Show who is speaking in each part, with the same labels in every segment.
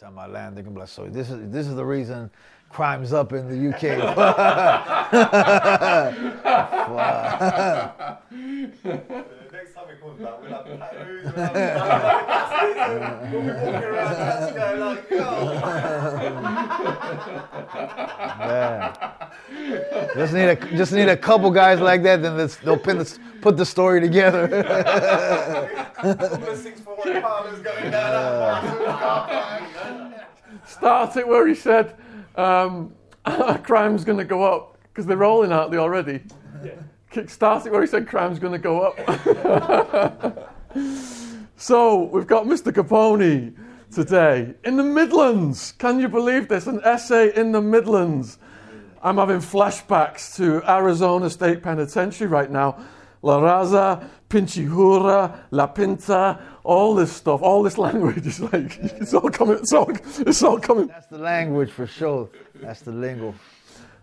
Speaker 1: time I land, they're gonna be like, so this is this is the reason crime's up in the UK.
Speaker 2: Next time it comes back, we'll have tattoos, we'll have we'll be walking around Tesco like.
Speaker 1: Just need a just need a couple guys like that, then this, they'll pin this, put the story together.
Speaker 2: yo, couple of six for one pounders going down that
Speaker 3: Start it where he said um, crime's going to go up because they're rolling out the already. Kick start it where he said crime's going to go up. so we've got Mr. Capone today in the Midlands. Can you believe this? An essay in the Midlands. I'm having flashbacks to Arizona State Penitentiary right now. La Raza, Pinchihura, La Pinta, all this stuff, all this language is like it's all coming. It's all, it's all coming.
Speaker 1: That's the language for sure. That's the lingo.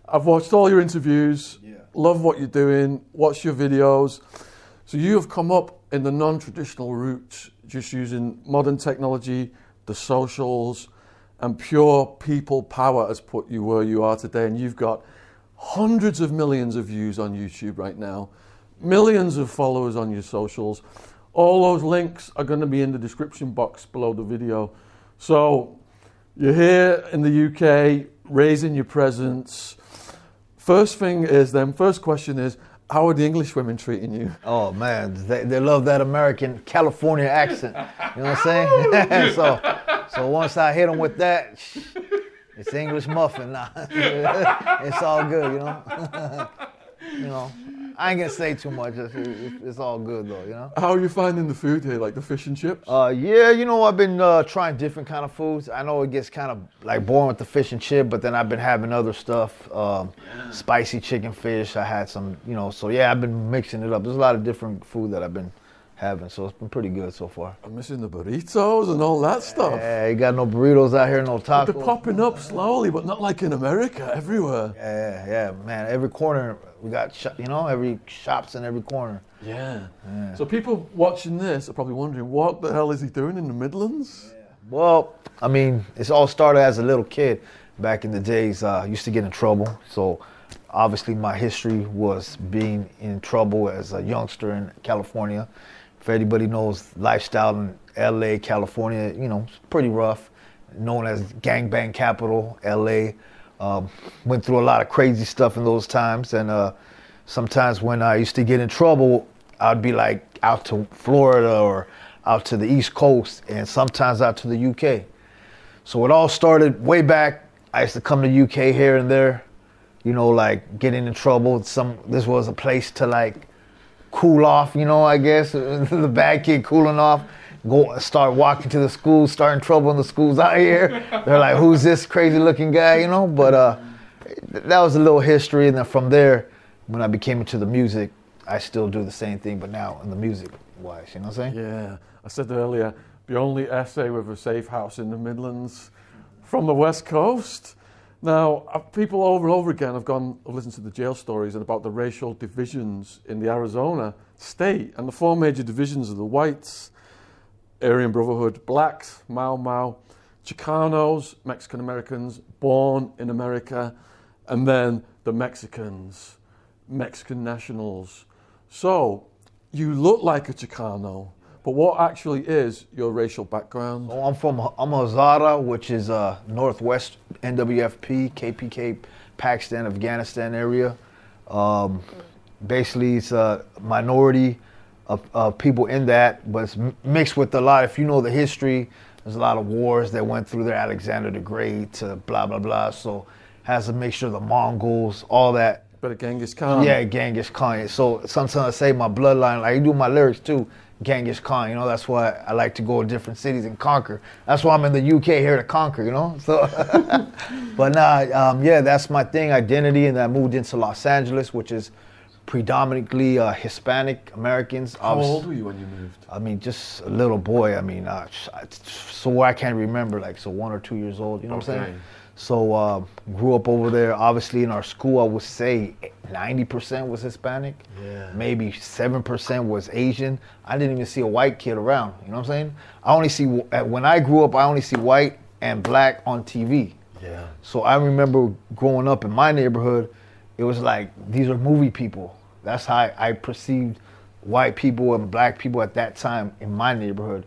Speaker 3: I've watched all your interviews. yeah. Love what you're doing. Watch your videos. So you have come up in the non-traditional route, just using modern technology, the socials, and pure people power has put you where you are today. And you've got hundreds of millions of views on YouTube right now, millions of followers on your socials. All those links are going to be in the description box below the video. So you're here in the UK, raising your presence. First thing is, then, first question is, how are the English women treating you?
Speaker 1: Oh man, they, they love that American California accent. You know what I'm saying? so, so once I hit them with that, it's English muffin now. it's all good, you know. you know, I ain't gonna say too much. It's, it's, all good though, you know.
Speaker 3: How are you finding the food here, like the fish and chips?
Speaker 1: Uh, yeah, you know, I've been uh, trying different kind of foods. I know it gets kind of like boring with the fish and chip, but then I've been having other stuff, um, spicy chicken fish. I had some, you know, so yeah, I've been mixing it up. There's a lot of different food that I've been having, so it's been pretty good so far.
Speaker 3: I'm missing the burritos and all that stuff.
Speaker 1: Yeah, you got no burritos out here, no tacos.
Speaker 3: They're popping up slowly, but not like in America, everywhere.
Speaker 1: Yeah, yeah, man. Every corner we got, sh- you know, every shops in every corner.
Speaker 3: Yeah. So people watching this are probably wondering, what the hell is he doing in the Midlands?
Speaker 1: Well, I mean, it's all started as a little kid. Back in the days, uh, I used to get in trouble. So obviously, my history was being in trouble as a youngster in California. If anybody knows lifestyle in LA, California, you know, it's pretty rough. Known as gangbang capital, LA. Um, went through a lot of crazy stuff in those times, and uh, sometimes when I used to get in trouble, I'd be like out to Florida or out to the East Coast, and sometimes out to the UK. So it all started way back. I used to come to UK here and there, you know, like getting in trouble. Some this was a place to like cool off, you know, I guess the bad kid cooling off. Go start walking to the schools, starting trouble in the schools out here. They're like, "Who's this crazy looking guy?" You know. But uh, that was a little history, and then from there, when I became into the music, I still do the same thing, but now in the music wise, you know what I'm saying?
Speaker 3: Yeah. I said earlier, the only essay with a safe house in the Midlands from the West Coast. Now, uh, people over and over again have gone, have listened to the jail stories and about the racial divisions in the Arizona state. And the four major divisions of the whites, Aryan Brotherhood, blacks, Mau Mau, Chicanos, Mexican Americans, born in America, and then the Mexicans, Mexican nationals. So, you look like a Chicano, but what actually is your racial background?
Speaker 1: Oh, I'm from I'm Hazara, which is uh, Northwest NWFP, KPK, Pakistan, Afghanistan area. Um, basically, it's a minority of, of people in that, but it's mixed with a lot. If you know the history, there's a lot of wars that went through there. Alexander the Great, to blah blah blah. So has a mixture of the Mongols, all that.
Speaker 3: Bit of Genghis Khan.
Speaker 1: Yeah, Genghis Khan. So sometimes I say my bloodline, like I do my lyrics too, Genghis Khan. You know, that's why I like to go to different cities and conquer. That's why I'm in the UK here to conquer. You know, so. but nah, um, yeah, that's my thing, identity, and I moved into Los Angeles, which is predominantly uh, Hispanic Americans.
Speaker 3: How
Speaker 1: Obvious-
Speaker 3: old were you when you moved?
Speaker 1: I mean, just a little boy. I mean, uh, so I can't remember, like, so one or two years old. You know what I'm saying? So uh, grew up over there. Obviously, in our school, I would say 90% was Hispanic.
Speaker 3: Yeah.
Speaker 1: Maybe 7% was Asian. I didn't even see a white kid around. You know what I'm saying? I only see when I grew up, I only see white and black on TV.
Speaker 3: Yeah.
Speaker 1: So I remember growing up in my neighborhood, it was like these are movie people. That's how I, perceived white people and black people at that time in my neighborhood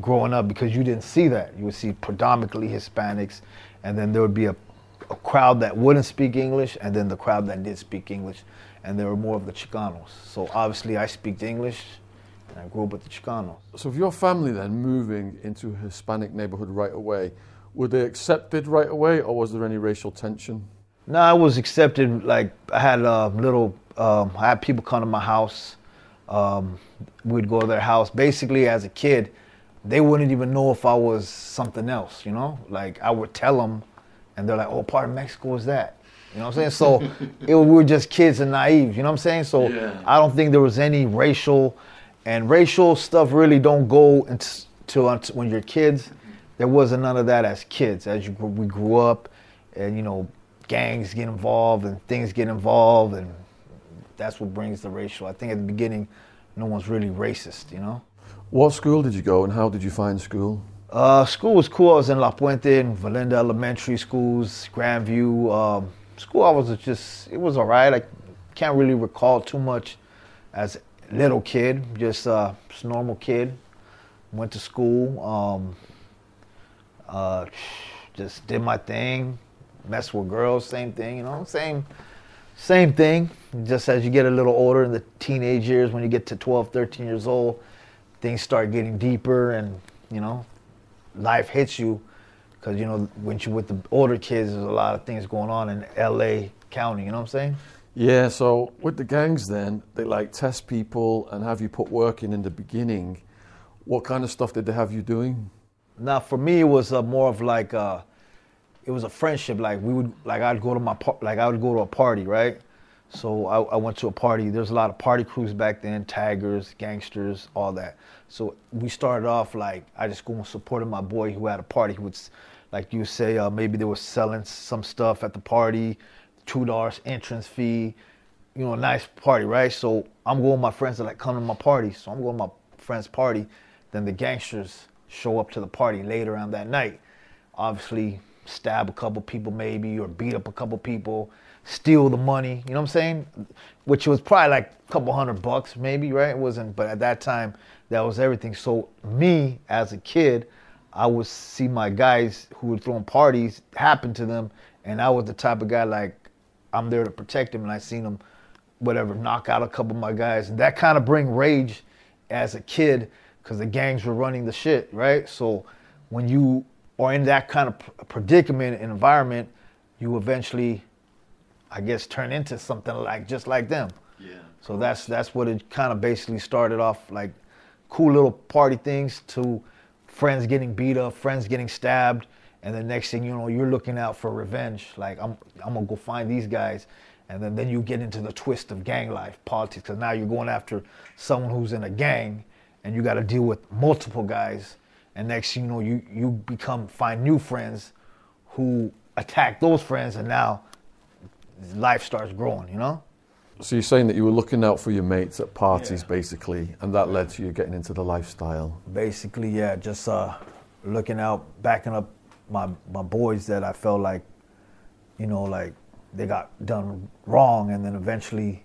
Speaker 1: growing up because you didn't see that. You would see predominantly Hispanics, and then there would be a, a crowd that wouldn't speak English, and then the crowd that did speak English, and there were more of the Chicanos. So obviously I speak English, and I grew up with the Chicanos.
Speaker 3: So, if your family then moving into a Hispanic neighborhood right away, were they accepted right away, or was there any racial tension?
Speaker 1: No, I was accepted. Like I had a little, um, I had people come to my house. Um, we'd go to their house. Basically, as a kid, they wouldn't even know if I was something else. You know, like I would tell them, and they're like, "Oh, part of Mexico is that." You know what I'm saying? So it, we were just kids and naive. You know what I'm saying? So
Speaker 3: Yeah.
Speaker 1: I don't think there was any racial, and racial stuff really don't go until, until when you're kids. There wasn't none of that as kids. As you we grew up, and you know, gangs get involved and things get involved, and that's what brings the racial. I think at the beginning, no one's really racist. You know.
Speaker 3: What school did you go, and how did you find school?
Speaker 1: Uh, school was cool. I was in La Puente and Valinda Elementary Schools, Grandview. Um, school, I was just, it was all right. I can't really recall too much as a little kid, just, uh, just a normal kid. Went to school, um, uh, just did my thing, messed with girls, same thing, you know, same, same thing. Just as you get a little older in the teenage years, when you get to 12, 13 years old, things start getting deeper and, you know, life hits you because you know when you with the older kids there's a lot of things going on in la county you know what i'm saying
Speaker 3: Yeah, so with the gangs, then they like test people and have you put work in in the beginning. What kind of stuff did they have you doing?
Speaker 1: now for me it was uh, more of like uh it was a friendship like we would like i'd go to my like i would go to a party right so I, I went to a party there's a lot of party crews back then taggers gangsters all that so we started off like i just go and supported my boy who had a party who would like you say uh, maybe they were selling some stuff at the party two dollars entrance fee you know, a nice party, right? So I'm going my friends that like come to my party. So I'm going my friend's party. Then the gangsters show up to the party later on that night. Obviously, stab a couple people maybe, or beat up a couple people, steal the money. You know what I'm saying? Which was probably like a couple hundred bucks maybe, right? It wasn't, but at that time, that was everything. So me as a kid, I would see my guys who were throwing parties happen to them, and I was the type of guy like I'm there to protect them, and I seen them, whatever, knock out a couple of my guys, and that kind of bring rage as a kid because the gangs were running the shit, right? So when you are in that kind of predicament and environment, you eventually, I guess, turn into something like just like them.
Speaker 2: Yeah.
Speaker 1: So that's that's what it kind of basically started off like cool little party things to friends getting beat up, friends getting stabbed, and the next thing you know, you're looking out for revenge. Like I'm I'm gonna go find these guys, and then then you get into the twist of gang life, politics, because now you're going after someone who's in a gang, and you got to deal with multiple guys, and next thing you know, you you become find new friends who attack those friends, and now life starts growing. You know.
Speaker 3: So you're saying that you were looking out for your mates at parties, basically, and that led to you getting into the lifestyle.
Speaker 1: basically yeah just uh looking out backing up my my boys that i felt like you know like they got done wrong and then eventually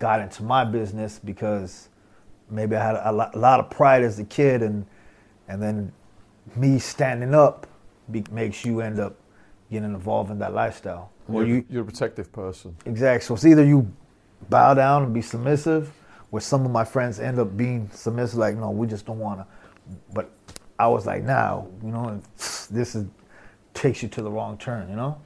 Speaker 1: got into my business because maybe i had a lot, a lot of pride as a kid and and then me standing up be, makes you end up getting involved in that lifestyle or
Speaker 3: you're,
Speaker 1: you
Speaker 3: you're a protective person.
Speaker 1: Exactly. So it's either you bow down and be submissive, where some of my friends end up being submissive, like, no, we just don't want to. But I was like, nah, you know, this is takes you to the wrong turn, you know?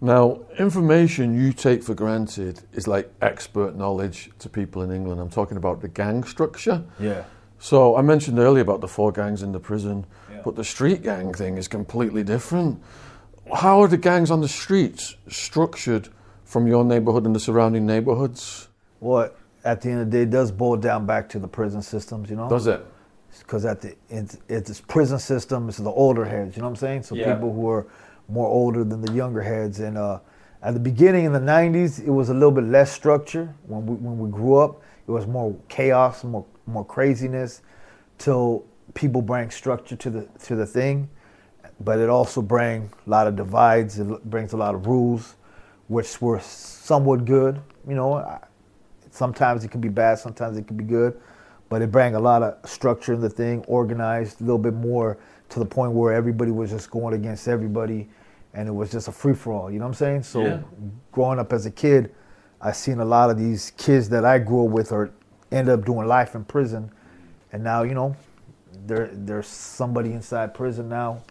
Speaker 3: Now, information you take for granted is like expert knowledge to people in England. I'm talking about the gang structure.
Speaker 1: Yeah.
Speaker 3: So I mentioned earlier about the four gangs in the prison,
Speaker 1: Yeah.
Speaker 3: but the street gang thing is completely different. How are the gangs on the streets structured from your neighborhood and the surrounding neighborhoods?
Speaker 1: Well, at the end of the day, it does boil down back to the prison systems, you know?
Speaker 3: Does it?
Speaker 1: because at the it's, it's prison system. It's the older heads. You know what I'm saying? So
Speaker 3: Yeah.
Speaker 1: people who are more older than the younger heads. And uh, at the beginning in the '90s, it was a little bit less structure. When we when we grew up, it was more chaos, more more craziness, till people bring structure to the to the thing. but it also brings a lot of divides. It brings a lot of rules, which were somewhat good. You know, sometimes it can be bad, sometimes it can be good, but it brought a lot of structure in the thing, organized, a little bit more to the point where everybody was just going against everybody, and it was just a free for all. You know what I'm saying? So, yeah. growing up as a kid, I seen a lot of these kids that I grew up with or end up doing life in prison, and now you know, there there's somebody inside prison now.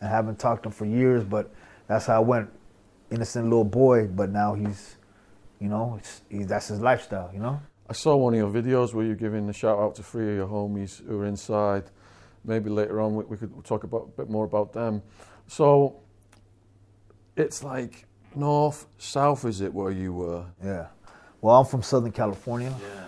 Speaker 1: I haven't talked to him for years, but that's how I went. Innocent little boy, but now he's, you know, it's, he, that's his lifestyle. You know.
Speaker 3: I saw one of your videos where you're giving a shout out to three of your homies who are inside. Maybe later on we, we could talk about a bit more about them. So it's like north, south, is it where you were?
Speaker 1: Yeah. Well, I'm from Southern California.
Speaker 3: Yeah.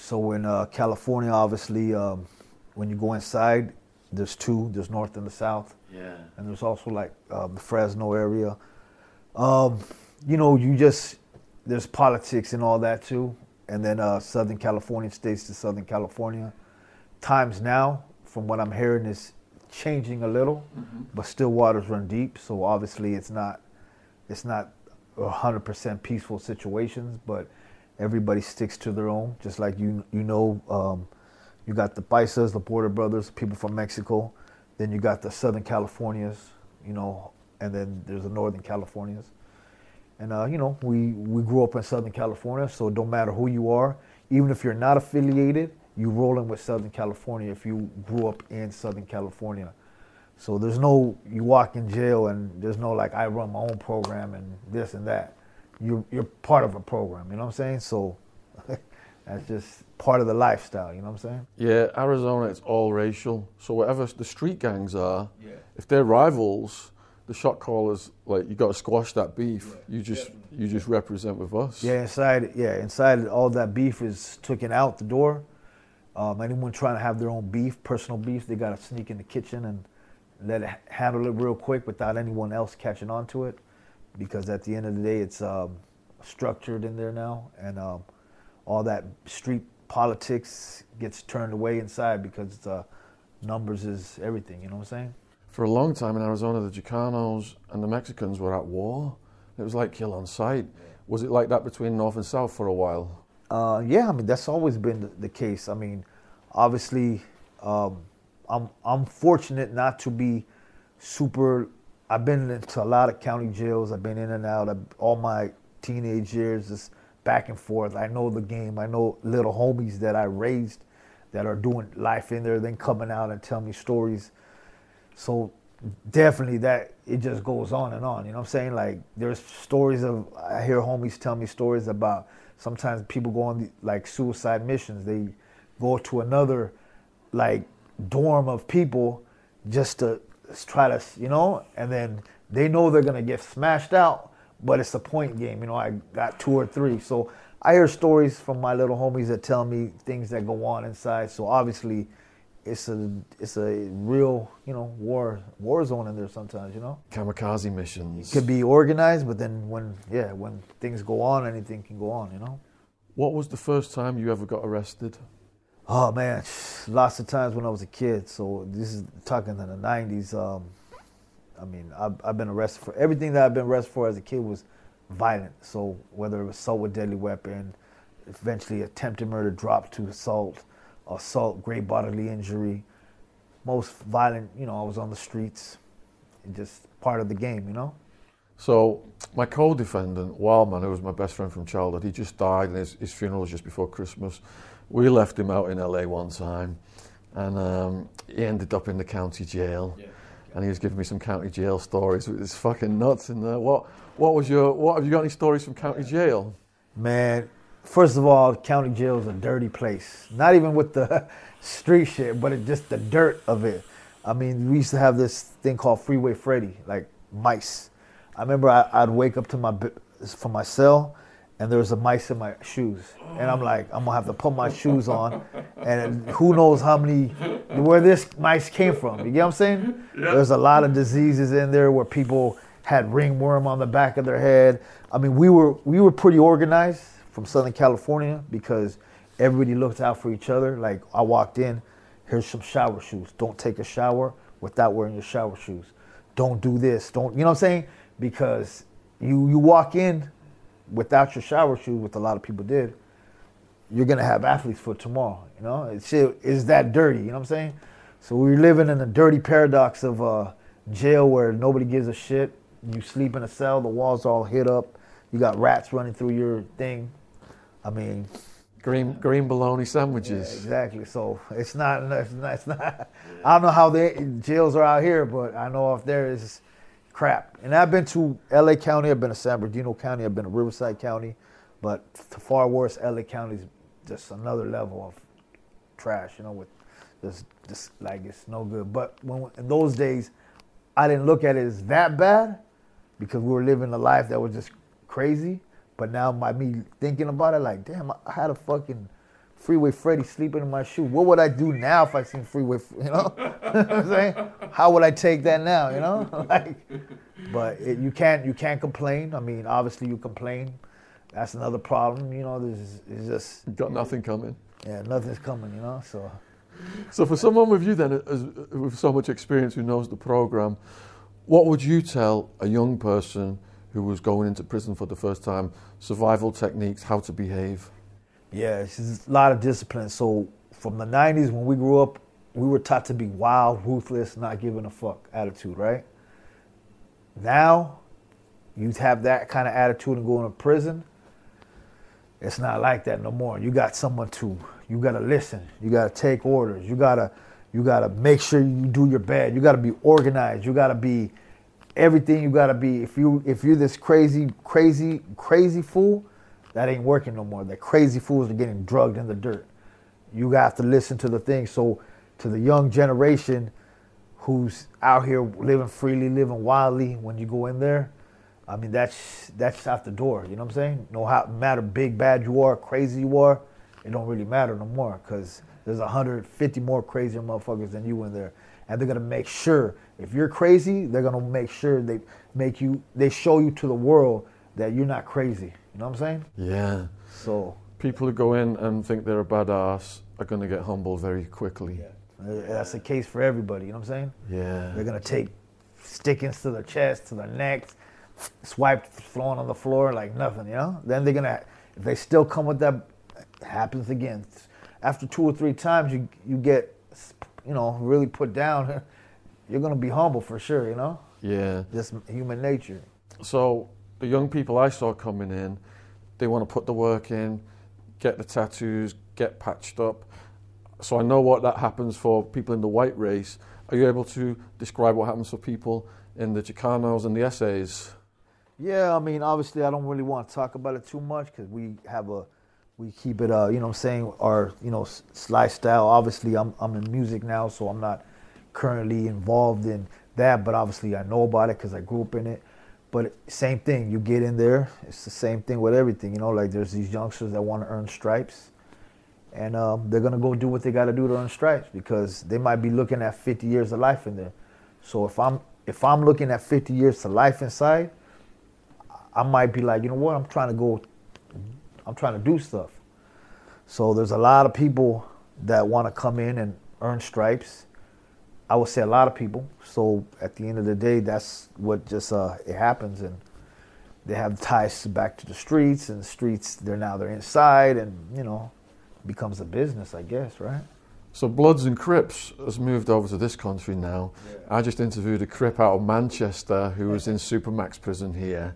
Speaker 1: So in uh, California, obviously, um, when you go inside, there's two. There's north and the south.
Speaker 3: Yeah.
Speaker 1: And there's also like um, the Fresno area. Um, you know, you just there's politics and all that too. And then uh, Southern California states to Southern California. Times now, from what I'm hearing, is changing a little, mm-hmm. but still waters run deep. So obviously, it's not it's not 100% peaceful situations, but everybody sticks to their own. Just like you you know, um, you got the Paisas, the Border Brothers, people from Mexico. Then you got the Southern Californias, you know, and then there's the Northern Californias. And uh, you know, we we grew up in Southern California, so it don't matter who you are, even if you're not affiliated, you rolling with Southern California if you grew up in Southern California. So there's no you walk in jail and there's no like I run my own program and this and that. You you're part of a program, you know what I'm saying? So that's just part of the lifestyle, you know what I'm saying?
Speaker 3: Yeah, Arizona it's all racial. So whatever the street gangs are, yeah. if they're rivals, the shot callers like you got to squash that beef. Yeah, you just definitely. you just represent with us.
Speaker 1: Yeah, inside yeah inside all that beef is taken out the door. Um, anyone trying to have their own beef, personal beef, they got to sneak in the kitchen and let it handle it real quick without anyone else catching on to it, because at the end of the day, it's um, structured in there now, and um, all that street politics gets turned away inside because uh, numbers is everything. You know what I'm saying?
Speaker 3: For a long time in Arizona, the Chicanos and the Mexicans were at war. It was like kill on sight. Was it like that between North and South for a while?
Speaker 1: Uh, yeah, I mean that's always been the, the case. I mean, obviously, um, I'm I'm fortunate not to be super. I've been into a lot of county jails. I've been in and out. of all my teenage years, just back and forth. I know the game. I know little homies that I raised that are doing life in there, then coming out and tell me stories. So definitely that it just goes on and on. You know what I'm saying? Like there's stories of I hear homies tell me stories about sometimes people go on the, like suicide missions. They go to another like dorm of people just to try to, you know, and then they know they're gonna get smashed out, but it's a point game. You know, I got two or three, so I hear stories from my little homies that tell me things that go on inside. So obviously, it's a it's a real you know war war zone in there sometimes. You know,
Speaker 3: kamikaze missions
Speaker 1: it could be organized, but then when yeah when things go on, anything can go on. You know.
Speaker 3: What was the first time you ever got arrested?
Speaker 1: Oh man, lots of times when I was a kid. So this is talking in the '90s. Um, I mean, I've, I've, been arrested for everything that I've been arrested for as a kid was violent. So whether it was assault with deadly weapon, eventually attempted murder dropped to assault, assault, great bodily injury, most violent. You know, I was on the streets, and just part of the game. You know.
Speaker 3: So my co-defendant, Wildman, who was my best friend from childhood, he just died, and his, his funeral was just before Christmas we left him out in LA one time, and um, he ended up in the county jail. Yeah. And he was giving me some county jail stories. It's fucking nuts in there. What, what was your, what have you got any stories from county jail?
Speaker 1: Man, first of all, county jail is a dirty place. Not even with the street shit, but it, just the dirt of it. I mean, we used to have this thing called Freeway Freddy, like mice. I remember I, would wake up to my from my cell, and there was a mice in my shoes. And I'm like, I'm gonna have to put my shoes on, and who knows how many, where this mice came from. You get what I'm saying? Yep. There's a lot of diseases in there where people had ringworm on the back of their head. I mean, we were we were pretty organized from Southern California because everybody looked out for each other. Like I walked in, here's some shower shoes. Don't take a shower without wearing your shower shoes. Don't do this. Don't you know what I'm saying? Because you you walk in without your shower shoes, which a lot of people did, you're gonna have athlete's foot tomorrow. You know, it's shit is that dirty. You know what I'm saying? So we're living in a dirty paradox of uh, jail where nobody gives a shit. You sleep in a cell, the walls all hit up. You got rats running through your thing. I mean,
Speaker 3: Green green bologna
Speaker 1: yeah,
Speaker 3: sandwiches.
Speaker 1: exactly. So it's not, it's not, it's not. I don't know how the jails are out here, but I know if there is crap. And I've been to L.A. County, I've been to San Bernardino County, I've been to Riverside County, but to far worse, L.A. County is just another level of trash. You know, with just just like it's no good. But when in those days, I didn't look at it as that bad because we were living a life that was just crazy. But now by me thinking about it, like, damn, I had a fucking Freeway Freddy sleeping in my shoe. What would I do now if I seen Freeway, you know? you I'm saying? How would I take that now, you know? like, but it, you can't you can't complain. I mean, obviously you complain. That's another problem, you know. There's it's just
Speaker 3: Got nothing coming.
Speaker 1: yeah, nothing's coming, you know. So
Speaker 3: So for someone with you then, as, with so much experience who knows the program, what would you tell a young person who was going into prison for the first time? Survival techniques, how to behave.
Speaker 1: Yeah, it's a lot of discipline. So from the '90s, when we grew up, we were taught to be wild, ruthless, not giving a fuck attitude, right? Now, you have that kind of attitude and going to prison. It's not like that no more. You got someone to, you gotta listen. You gotta take orders. You gotta, you gotta make sure you do your bed. You gotta be organized. You gotta be everything. You gotta be. If you if you're this crazy, crazy, crazy fool, that ain't working no more. That crazy fools are getting drugged in the dirt. You have to listen to the thing. So to the young generation who's out here living freely, living wildly, when you go in there, I mean that's that's out the door. You know what I'm saying? No how matter big bad you are, crazy you are, it don't really matter no more because there's 150 more crazier motherfuckers than you in there, and they're gonna make sure if you're crazy, they're gonna make sure they make you they show you to the world that you're not crazy. You know what I'm saying?
Speaker 3: Yeah.
Speaker 1: So
Speaker 3: People who go in and think they're a badass are going to get humbled very quickly.
Speaker 1: uh, that's the case for everybody. You know what I'm saying?
Speaker 3: Yeah.
Speaker 1: They're gonna take stickings to their chest, to their necks, swipe flowing on the floor like nothing, you know? Then they're gonna if they still come with that happens again. After two or three times you you get you know, really put down, you're gonna be humble for sure, you know?
Speaker 3: Yeah.
Speaker 1: Just human nature.
Speaker 3: So the young people I saw coming in, they want to put the work in, get the tattoos, get patched up. So I know what that happens for people in the white race. Are you able to describe what happens for people in the Chicanos and the essays?
Speaker 1: Yeah, I mean, obviously, I don't really want to talk about it too much because we have a, we keep it, uh, you know, what I'm saying our, you know, lifestyle. Obviously, I'm I'm in music now, so I'm not currently involved in that, but obviously, I know about it because I grew up in it. But same thing, you get in there, it's the same thing with everything, you know. Like there's these youngsters that want to earn stripes, and um, they're gonna go do what they got to do to earn stripes because they might be looking at 50 years of life in there. So if I'm if I'm looking at 50 years to life inside, I might be like, you know what, I'm trying to go, I'm trying to do stuff. So there's a lot of people that want to come in and earn stripes. I would say a lot of people. So at the end of the day, that's what just uh, it happens, and they have ties back to the streets, and the streets they're now they're inside, and you know, becomes a business, I guess, right?
Speaker 3: So Bloods and Crips has moved over to this country now. I just interviewed a Crip out of Manchester who was in Supermax prison here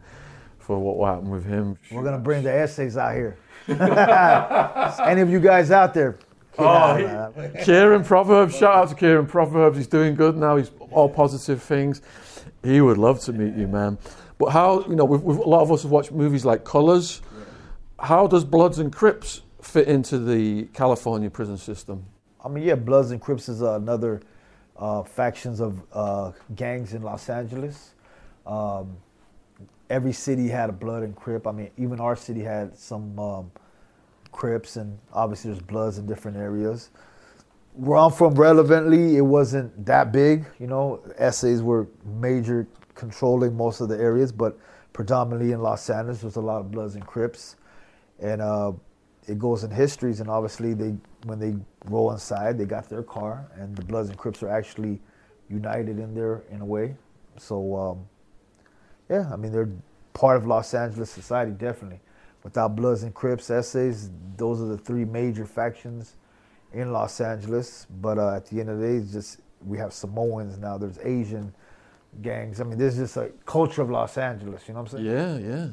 Speaker 3: for what happened with him.
Speaker 1: We're gonna bring the essays out here. Any of you guys out there? Out, man.
Speaker 3: Kieran Proverbs, shout out to Kieran Proverbs. He's doing good now. He's all positive things. He would love to meet you, man. But how, you know, we've, we've, a lot of us have watched movies like Colors. How does Bloods and Crips fit into the California prison system?
Speaker 1: I mean, yeah, Bloods and Crips is uh, another uh, factions of uh, gangs in Los Angeles. Um, every city had a Blood and Crip. I mean, even our city had some um, Crips, and obviously there's Bloods in different areas. Where I'm from, relevantly, it wasn't that big. You know, essays were major controlling most of the areas, but predominantly in Los Angeles, there's a lot of Bloods and Crips, and uh, it goes in histories. And obviously, they when they roll inside, they got their car, and the Bloods and Crips are actually united in there in a way. So um, yeah, I mean they're part of Los Angeles society definitely. Without Bloods and Crips, essays, those are the three major factions in Los Angeles. But uh, at the end of the day, it's just we have Samoans now. There's Asian gangs. I mean, there's just a culture of Los Angeles. You know what I'm saying?
Speaker 3: Yeah, yeah.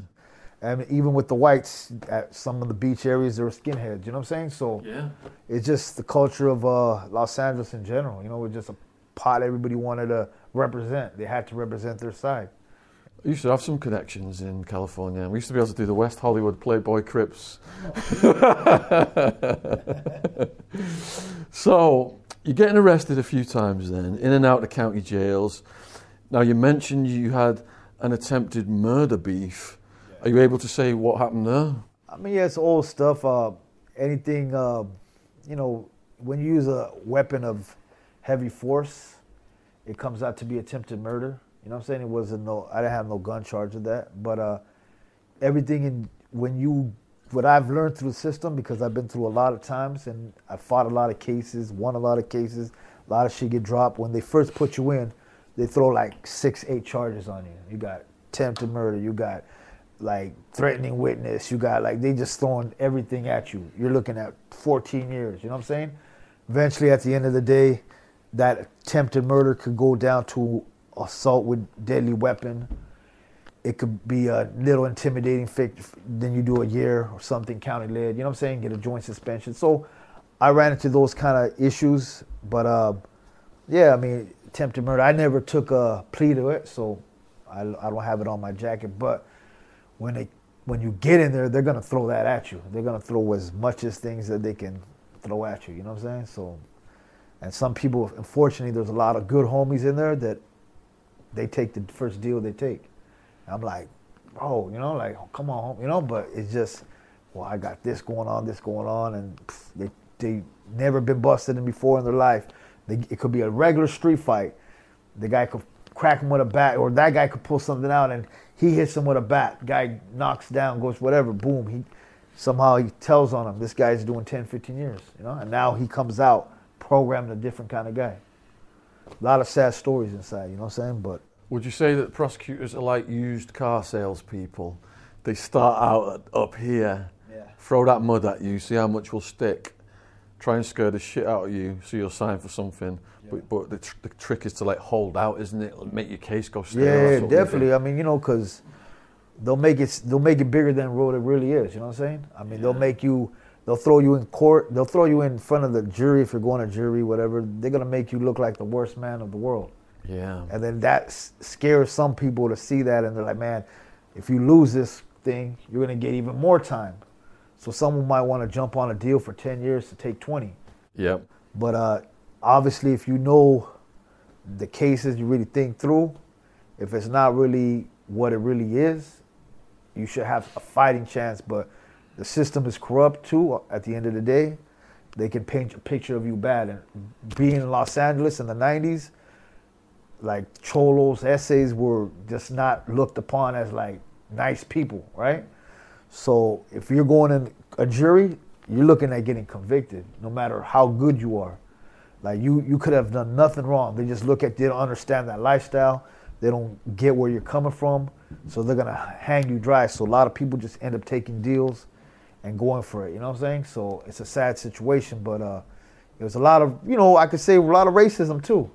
Speaker 1: And even with the whites at some of the beach areas, there were skinheads. You know what I'm saying? So
Speaker 3: Yeah.
Speaker 1: it's just the culture of uh, Los Angeles in general. You know, it's just a pot everybody wanted to represent. They had to represent their side.
Speaker 3: I used to have some connections in California. We used to be able to do the West Hollywood Playboy Crips. so you're getting arrested a few times then, in and out of county jails. Now you mentioned you had an attempted murder beef. Are you able to say what happened there?
Speaker 1: I mean, yeah, it's old stuff. Uh, anything, uh, you know, when you use a weapon of heavy force, it comes out to be attempted murder. You know what I'm saying? It wasn't no, I didn't have no gun charge of that. But uh, everything in when you, what I've learned through the system because I've been through a lot of times and I fought a lot of cases, won a lot of cases, a lot of shit get dropped. When they first put you in, they throw like six, eight charges on you. You got attempted murder. You got like threatening witness. You got like they just throwing everything at you. You're looking at 14 years. You know what I'm saying? Eventually, at the end of the day, that attempted murder could go down to assault with deadly weapon. It could be a little intimidating. Then you do a year or something county led. You know what I'm saying? Get a joint suspension. So I ran into those kind of issues, but uh, yeah, I mean, attempted murder. I never took a plea to it, so I, I don't have it on my jacket. But when they when you get in there, they're gonna throw that at you. They're gonna throw as much as things that they can throw at you. You know what I'm saying? So, and some people, unfortunately, there's a lot of good homies in there that they take the first deal they take. I'm like, oh, you know, like, oh, come on, you know. But it's just, well, I got this going on, this going on, and pff, they they never been busted in before in their life. They, it could be a regular street fight. The guy could crack him with a bat, or that guy could pull something out and he hits him with a bat. Guy knocks down, goes whatever, boom. He somehow he tells on him. This guy's doing 10, 15 years, you know, and now he comes out programmed a different kind of guy. A lot of sad stories inside, you know what I'm saying? But
Speaker 3: Would you say that prosecutors are like used car salespeople? They start out up here,
Speaker 1: Yeah.
Speaker 3: throw that mud at you, see how much will stick, try and scare the shit out of you so you'll sign for something. But, but the, tr- the trick is to like hold out, isn't it? Make your case go stale.
Speaker 1: yeah,
Speaker 3: That's what we do.
Speaker 1: definitely. I mean, you know, because they'll make it they'll make it bigger than what it really is. You know what I'm saying? I mean, they'll make you they'll throw you in court. They'll throw you in front of the jury if you're going to jury, whatever. They're gonna make you look like the worst man of the world.
Speaker 3: Yeah.
Speaker 1: And then that scares some people to see that, and they're like, man, if you lose this thing, you're gonna get even more time. So someone might want to jump on a deal for 10 years to take 20.
Speaker 3: Yep.
Speaker 1: But uh, obviously, if you know the cases, you really think through. If it's not really what it really is, you should have a fighting chance. But the system is corrupt too. At the end of the day, they can paint a picture of you bad. And being in Los Angeles in the '90s, like cholos, essays were just not looked upon as like nice people, right? So if you're going in a jury, you're looking at getting convicted, no matter how good you are. Like you, you could have done nothing wrong. They just look at, they don't understand that lifestyle. They don't get where you're coming from, so they're gonna hang you dry. So a lot of people just end up taking deals and going for it. You know what I'm saying? So it's a sad situation, but uh, it was a lot of, you know, I could say a lot of racism too,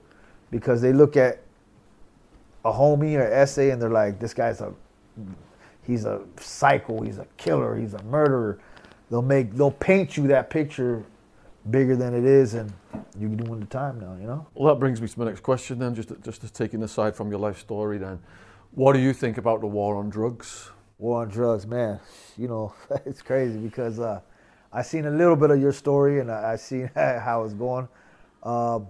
Speaker 1: because they look at a homie or essay and they're like, this guy's a he's a psycho, he's a killer, he's a murderer. They'll make they'll paint you that picture bigger than it is and you're doing the time now, you know?
Speaker 3: Well, that brings me to my next question then, just, just taking aside from your life story then. What do you think about the war on drugs?
Speaker 1: War on drugs, man. You know, it's crazy because uh, I seen a little bit of your story and I, I seen how it's going. Um,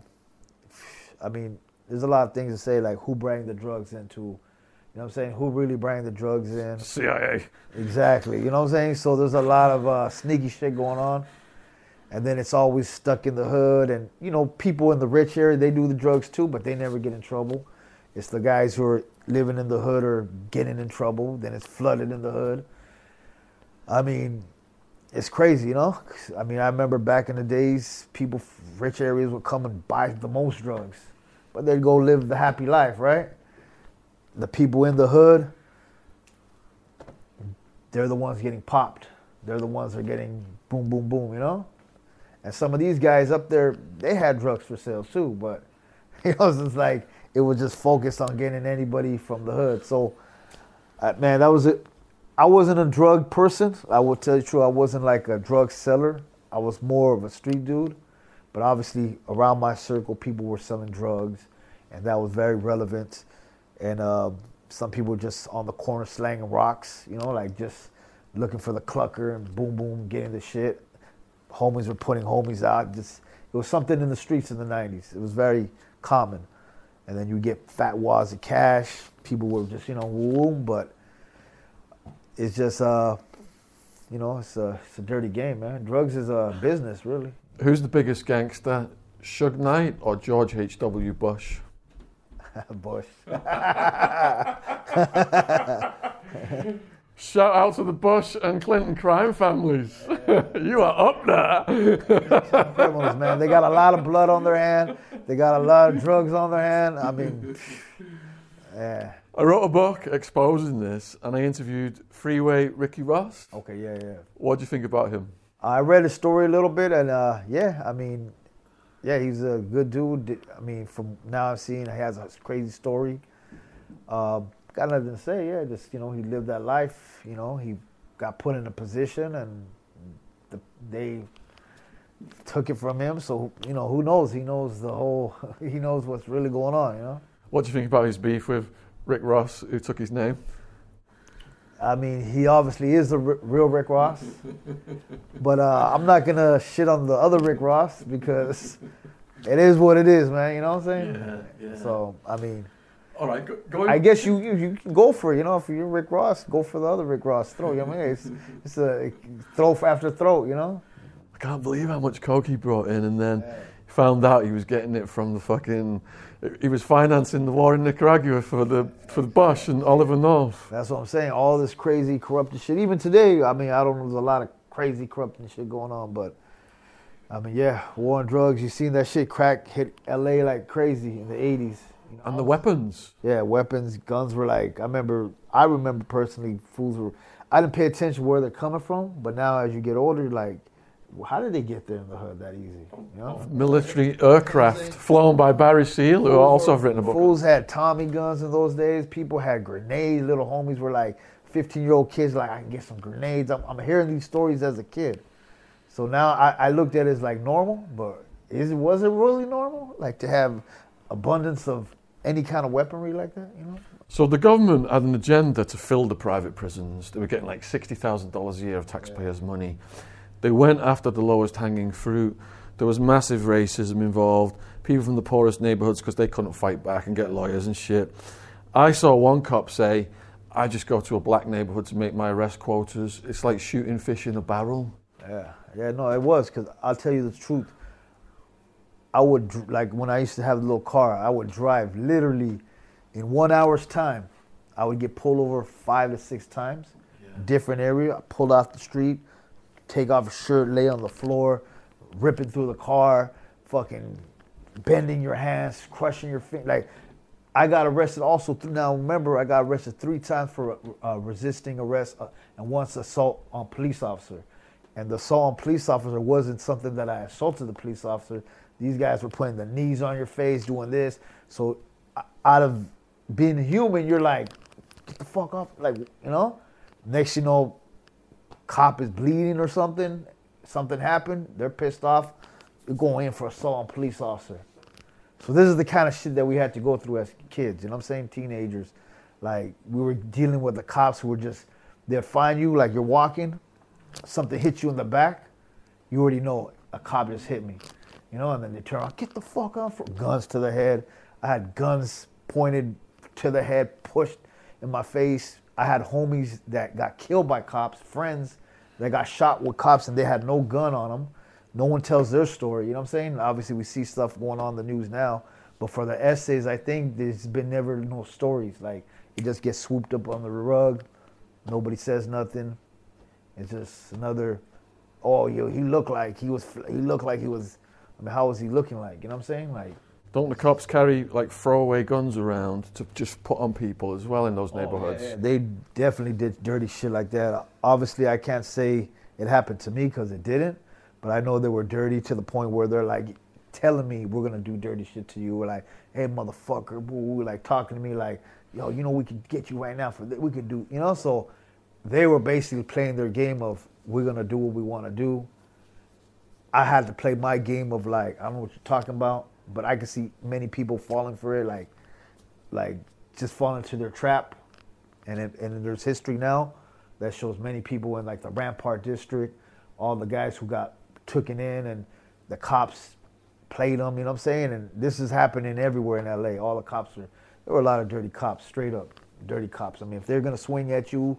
Speaker 1: I mean, there's a lot of things to say like who bring the drugs into, you know what I'm saying? Who really bring the drugs in?
Speaker 3: CIA.
Speaker 1: Exactly. You know what I'm saying? So there's a lot of uh, sneaky shit going on. And then it's always stuck in the hood. And, you know, people in the rich area, they do the drugs too, but they never get in trouble. It's the guys who are living in the hood or getting in trouble. Then it's flooded in the hood. I mean, it's crazy, you know? I mean, I remember back in the days, people, rich areas would come and buy the most drugs. but they'd go live the happy life, right? The people in the hood, they're the ones getting popped. They're the ones that are getting boom, boom, boom, you know? And some of these guys up there, they had drugs for sale too, but you know, it's like it was just focused on getting anybody from the hood. So, uh, man, that was it. I wasn't a drug person. I will tell you true. I wasn't like a drug seller. I was more of a street dude. But obviously, around my circle, people were selling drugs, and that was very relevant. And uh, some people just on the corner slanging rocks, you know, like just looking for the clucker and boom, boom, getting the shit. Homies were putting homies out. Just it was something in the streets in the '90s. It was very common. And then you get fat wads of cash. People were just, you know, boom, but it's just, uh, you know, it's a, it's a dirty game, man. Drugs is a business, really.
Speaker 3: Who's the biggest gangster, Suge Knight or George H.W. Bush?
Speaker 1: Bush.
Speaker 3: Shout out to the Bush and Clinton crime families. you are up there.
Speaker 1: Criminals, man. They got a lot of blood on their hand. They got a lot of drugs on their hand. I mean, yeah.
Speaker 3: I wrote a book exposing this and I interviewed Freeway Ricky Ross.
Speaker 1: Okay, yeah, yeah.
Speaker 3: What do you think about him?
Speaker 1: I read his story a little bit, and uh, yeah, I mean, yeah, he's a good dude. I mean, from now I've seen, he has a crazy story. Uh, got nothing to say. Yeah, just you know, he lived that life. You know, he got put in a position, and the, they took it from him. So you know, who knows? He knows the whole. He knows what's really going on. You know.
Speaker 3: What do you think about his beef with Rick Ross, who took his name?
Speaker 1: I mean, he obviously is the r- real Rick Ross, but uh, I'm not gonna shit on the other Rick Ross because it is what it is, man. You know what I'm saying?
Speaker 3: Yeah, yeah.
Speaker 1: So I mean,
Speaker 3: All right, go, going.
Speaker 1: I guess you, you you can go for it. You know, if you're Rick Ross, go for the other Rick Ross throw. You know what I mean? It's it's a throw after throw. You know?
Speaker 3: I can't believe how much coke he brought in, and then found out he was getting it from the fucking. He was financing the war in Nicaragua for the for the Bush and Oliver North.
Speaker 1: That's what I'm saying. All this crazy corrupted shit. Even today, I mean, I don't know. There's a lot of crazy corrupting shit going on, but I mean, yeah, war on drugs. You seen that shit crack hit L.A. like crazy in the '80s. You know?
Speaker 3: And the weapons.
Speaker 1: Yeah, weapons, guns were like I remember. I remember personally, fools were. I didn't pay attention where they're coming from, but now as you get older, like, well, how did they get there in the hood that easy? You know,
Speaker 3: Military aircraft flown by Barry Seal, who also have written a book.
Speaker 1: fools had Tommy guns in those days. People had grenades. Little homies were like 15 year old kids, like I can get some grenades. I'm, I'm hearing these stories as a kid, so now I, I looked at it as like normal, but is was it really normal? Like to have abundance of any kind of weaponry like that? You know?
Speaker 3: So the government had an agenda to fill the private prisons. They were getting like sixty thousand dollars a year of taxpayers' money. They went after the lowest hanging fruit. There was massive racism involved. People from the poorest neighborhoods because they couldn't fight back and get lawyers and shit. I saw one cop say, "I just go to a black neighborhood to make my arrest quotas. It's like shooting fish in a barrel."
Speaker 1: Yeah, yeah, no, it was because I'll tell you the truth. I would like when I used to have a little car, I would drive literally in one hour's time. I would get pulled over five to six times, different area. I pulled off the street, take off a shirt, lay on the floor, ripping through the car, fucking bending your hands, crushing your feet. Like I got arrested also. Th- now remember, I got arrested three times for uh, resisting arrest uh, and once assault on police officer. And the assault on police officer wasn't something that I assaulted the police officer. These guys were putting the knees on your face, doing this. So out of being human, you're like, get the fuck off, like you know. Next, you know, cop is bleeding or something. Something happened. They're pissed off. You're going in for assault on police officer. So this is the kind of shit that we had to go through as kids. You know I'm saying? Teenagers. Like we were dealing with the cops who were just they'd find you like you're walking, something hits you in the back, you already know a cop just hit me. You know, and then they turn around, get the fuck off guns to the head. I had guns pointed to the head, pushed in my face. I had homies that got killed by cops, friends that got shot with cops and they had no gun on them. No one tells their story, you know what I'm saying? Obviously, we see stuff going on the news now, but for the essays, I think there's been never no stories. Like, it just gets swooped up under the rug. Nobody says nothing. It's just another, oh, yo, he looked like he was, he looked like he was, I mean, how was he looking like? You know what I'm saying? Like,
Speaker 3: Don't the cops carry like throwaway guns around to just put on people as well in those oh, neighborhoods?
Speaker 1: Yeah, they definitely did dirty shit like that. Obviously, I can't say it happened to me because it didn't, but I know they were dirty to the point where they're like telling me we're gonna do dirty shit to you. We're like, hey motherfucker, boo, like talking to me like, yo, you know we could get you right now for that. We could do, you know. So they were basically playing their game of we're gonna do what we want to do. I had to play my game of like I don't know what you're talking about, but I could see many people falling for it, like like just falling into their trap. And it, and there's history now that shows many people in like the Rampart district, all the guys who got taken in and the cops played them. You know what I'm saying? And this is happening everywhere in LA. All the cops are there were a lot of dirty cops, straight up dirty cops. I mean, if they're gonna swing at you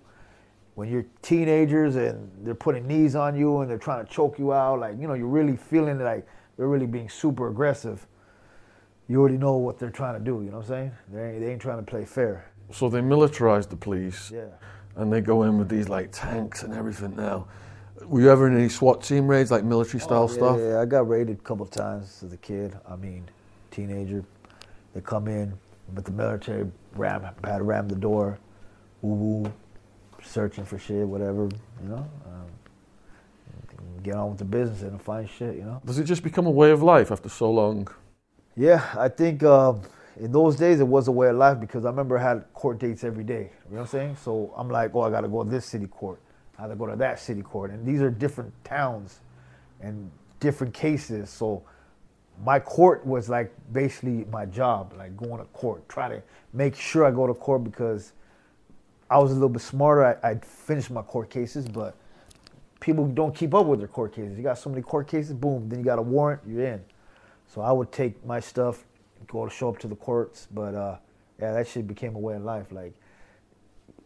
Speaker 1: when you're teenagers and they're putting knees on you and they're trying to choke you out, like you know, you're really feeling like they're really being super aggressive. You already know what they're trying to do. You know what I'm saying? They ain't, they ain't trying to play fair.
Speaker 3: So they militarized the police.
Speaker 1: Yeah.
Speaker 3: And they go in with these like tanks and everything now. Were you ever in any SWAT team raids, like military style
Speaker 1: Oh,
Speaker 3: stuff?
Speaker 1: Yeah, I got raided a couple times as a kid. I mean, teenager. They come in with the military, ram, had to ram the door, woo woo, searching for shit, whatever, you know. Um, get on with the business and find shit, you know.
Speaker 3: Does it just become a way of life after so long?
Speaker 1: Yeah, I think um, in those days it was a way of life because I remember I had court dates every day. You know what I'm saying? So I'm like, oh, I got to go to this city court. I got to go to that city court. And these are different towns and different cases. So my court was like basically my job, like going to court, try to make sure I go to court because I was a little bit smarter. I, I'd finished my court cases, but people don't keep up with their court cases. You got so many court cases, boom, then you got a warrant, you're in. So I would take my stuff, go to show up to the courts, but uh, yeah, that shit became a way of life. Like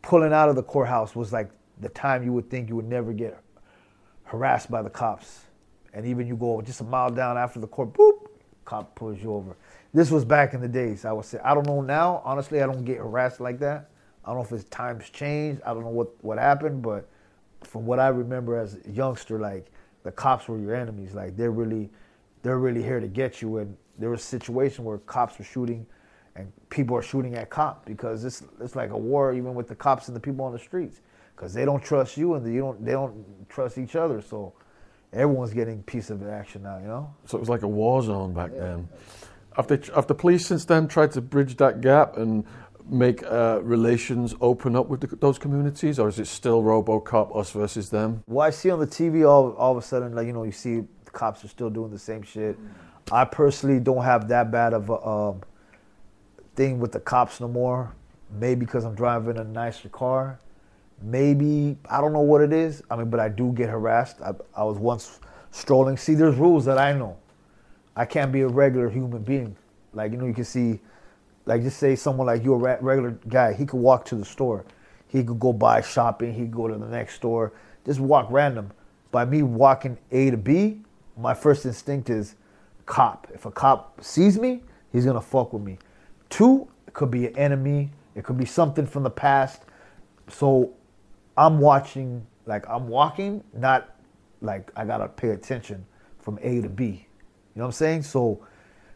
Speaker 1: pulling out of the courthouse was like the time you would think you would never get harassed by the cops. And even you go just a mile down after the court, boop, cop pulls you over. This was back in the days. I would say I don't know now. Honestly, I don't get harassed like that. I don't know if it's times changed. I don't know what what happened, but from what I remember as a youngster, like the cops were your enemies. Like they're really they're really here to get you. And there was a situation where cops were shooting and people are shooting at cops because it's it's like a war even with the cops and the people on the streets because they don't trust you and you don't they don't trust each other. So everyone's getting piece of action now, you know.
Speaker 3: So it was like a war zone back then. Have, they, have the police since then tried to bridge that gap and make uh, relations open up with the, those communities, or is it still RoboCop, us versus them?
Speaker 1: Well, I see on the TV all all of a sudden, like you know, you see the cops are still doing the same shit. I personally don't have that bad of a um, thing with the cops no more. Maybe because I'm driving a nicer car. Maybe I don't know what it is. I mean, but I do get harassed. I, I was once strolling. See, there's rules that I know. I can't be a regular human being. Like you know, you can see, like just say someone like you, a regular guy. He could walk to the store. He could go buy shopping. He could go to the next store. Just walk random. By me walking A to B, my first instinct is cop. If a cop sees me, he's gonna fuck with me. Two, it could be an enemy. It could be something from the past. So I'm watching, like I'm walking, not like I gotta pay attention from A to B. You know what I'm saying? So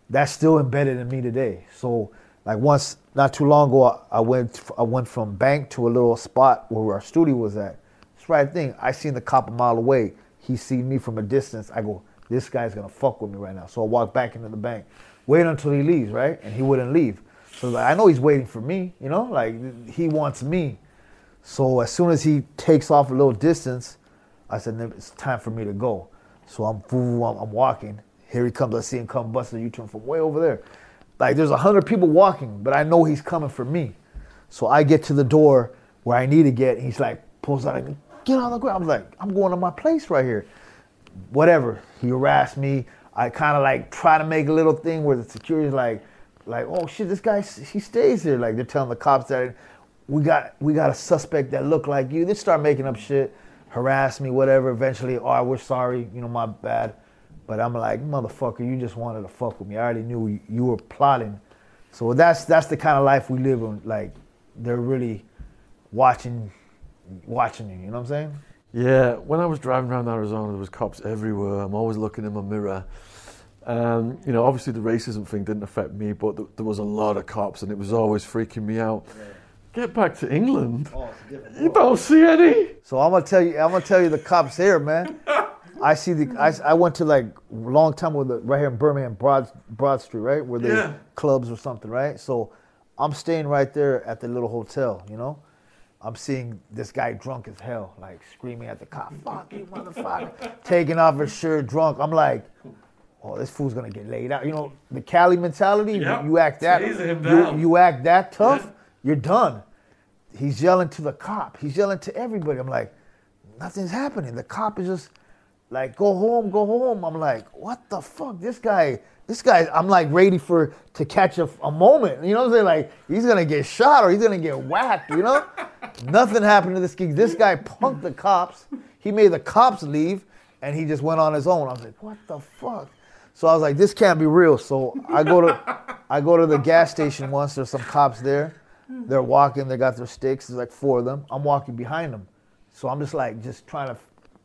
Speaker 1: that's still embedded in me today. So like once, not too long ago, I went I went from bank to a little spot where our studio was at. It's right thing. I seen the cop a mile away. He seen me from a distance. I go, this guy's gonna fuck with me right now. So I walk back into the bank, wait until he leaves, right? And he wouldn't leave. So like, I know he's waiting for me. You know, like he wants me. So as soon as he takes off a little distance, I said, it's time for me to go. So I'm, I'm, walking. Here he comes. I see him come busting U-turn from way over there. Like there's a hundred people walking, but I know he's coming for me. So I get to the door where I need to get. He's like pulls out, like, get on the ground. I'm like, I'm going to my place right here. Whatever. He harassed me. I kind of like try to make a little thing where the security's like, like, oh shit, this guy he stays here. Like they're telling the cops that we got we got a suspect that look like you. They start making up shit, harass me, whatever. Eventually, oh, we're sorry, you know, my bad. But I'm like, motherfucker, you just wanted to fuck with me. I already knew you, you were plotting. So that's that's the kind of life we live in. Like they're really watching watching you. You know what I'm saying?
Speaker 3: Yeah, when I was driving around Arizona, there was cops everywhere. I'm always looking in my mirror. Um, you know, obviously the racism thing didn't affect me, but th- there was a lot of cops, and it was always freaking me out. Get back to England.
Speaker 1: Oh, it's a different
Speaker 3: You don't see any.
Speaker 1: So I'm gonna tell you, I'm gonna tell you the cops here, man. I see the, I, I went to like a long time with the right here in Birmingham, Broad Broad Street, right, where they
Speaker 3: Yeah.
Speaker 1: clubs or something, right. So I'm staying right there at the little hotel, you know. I'm seeing this guy drunk as hell, like screaming at the cop, "Fuck you, motherfucker!" Taking off his shirt, drunk. I'm like, "Oh, this fool's gonna get laid out." You know, the Cali mentality. you-
Speaker 3: Yep.
Speaker 1: You act that, you, you act that tough,
Speaker 3: Yeah.
Speaker 1: you're done he's yelling to the cop. He's yelling to everybody. I'm like, nothing's happening. The cop is just like, go home, go home. I'm like, what the fuck? This guy, this guy, I'm like ready for to catch a, a moment. You know what I'm saying? Like, he's gonna get shot or he's gonna get whacked, you know? Nothing happened to this kid. This guy punked the cops. He made the cops leave and he just went on his own. I was like, what the fuck? So I was like, this can't be real. So I go to I go to the gas station once, there's some cops there. They're walking, they got their sticks, there's like four of them. I'm walking behind them. So I'm just like, just trying to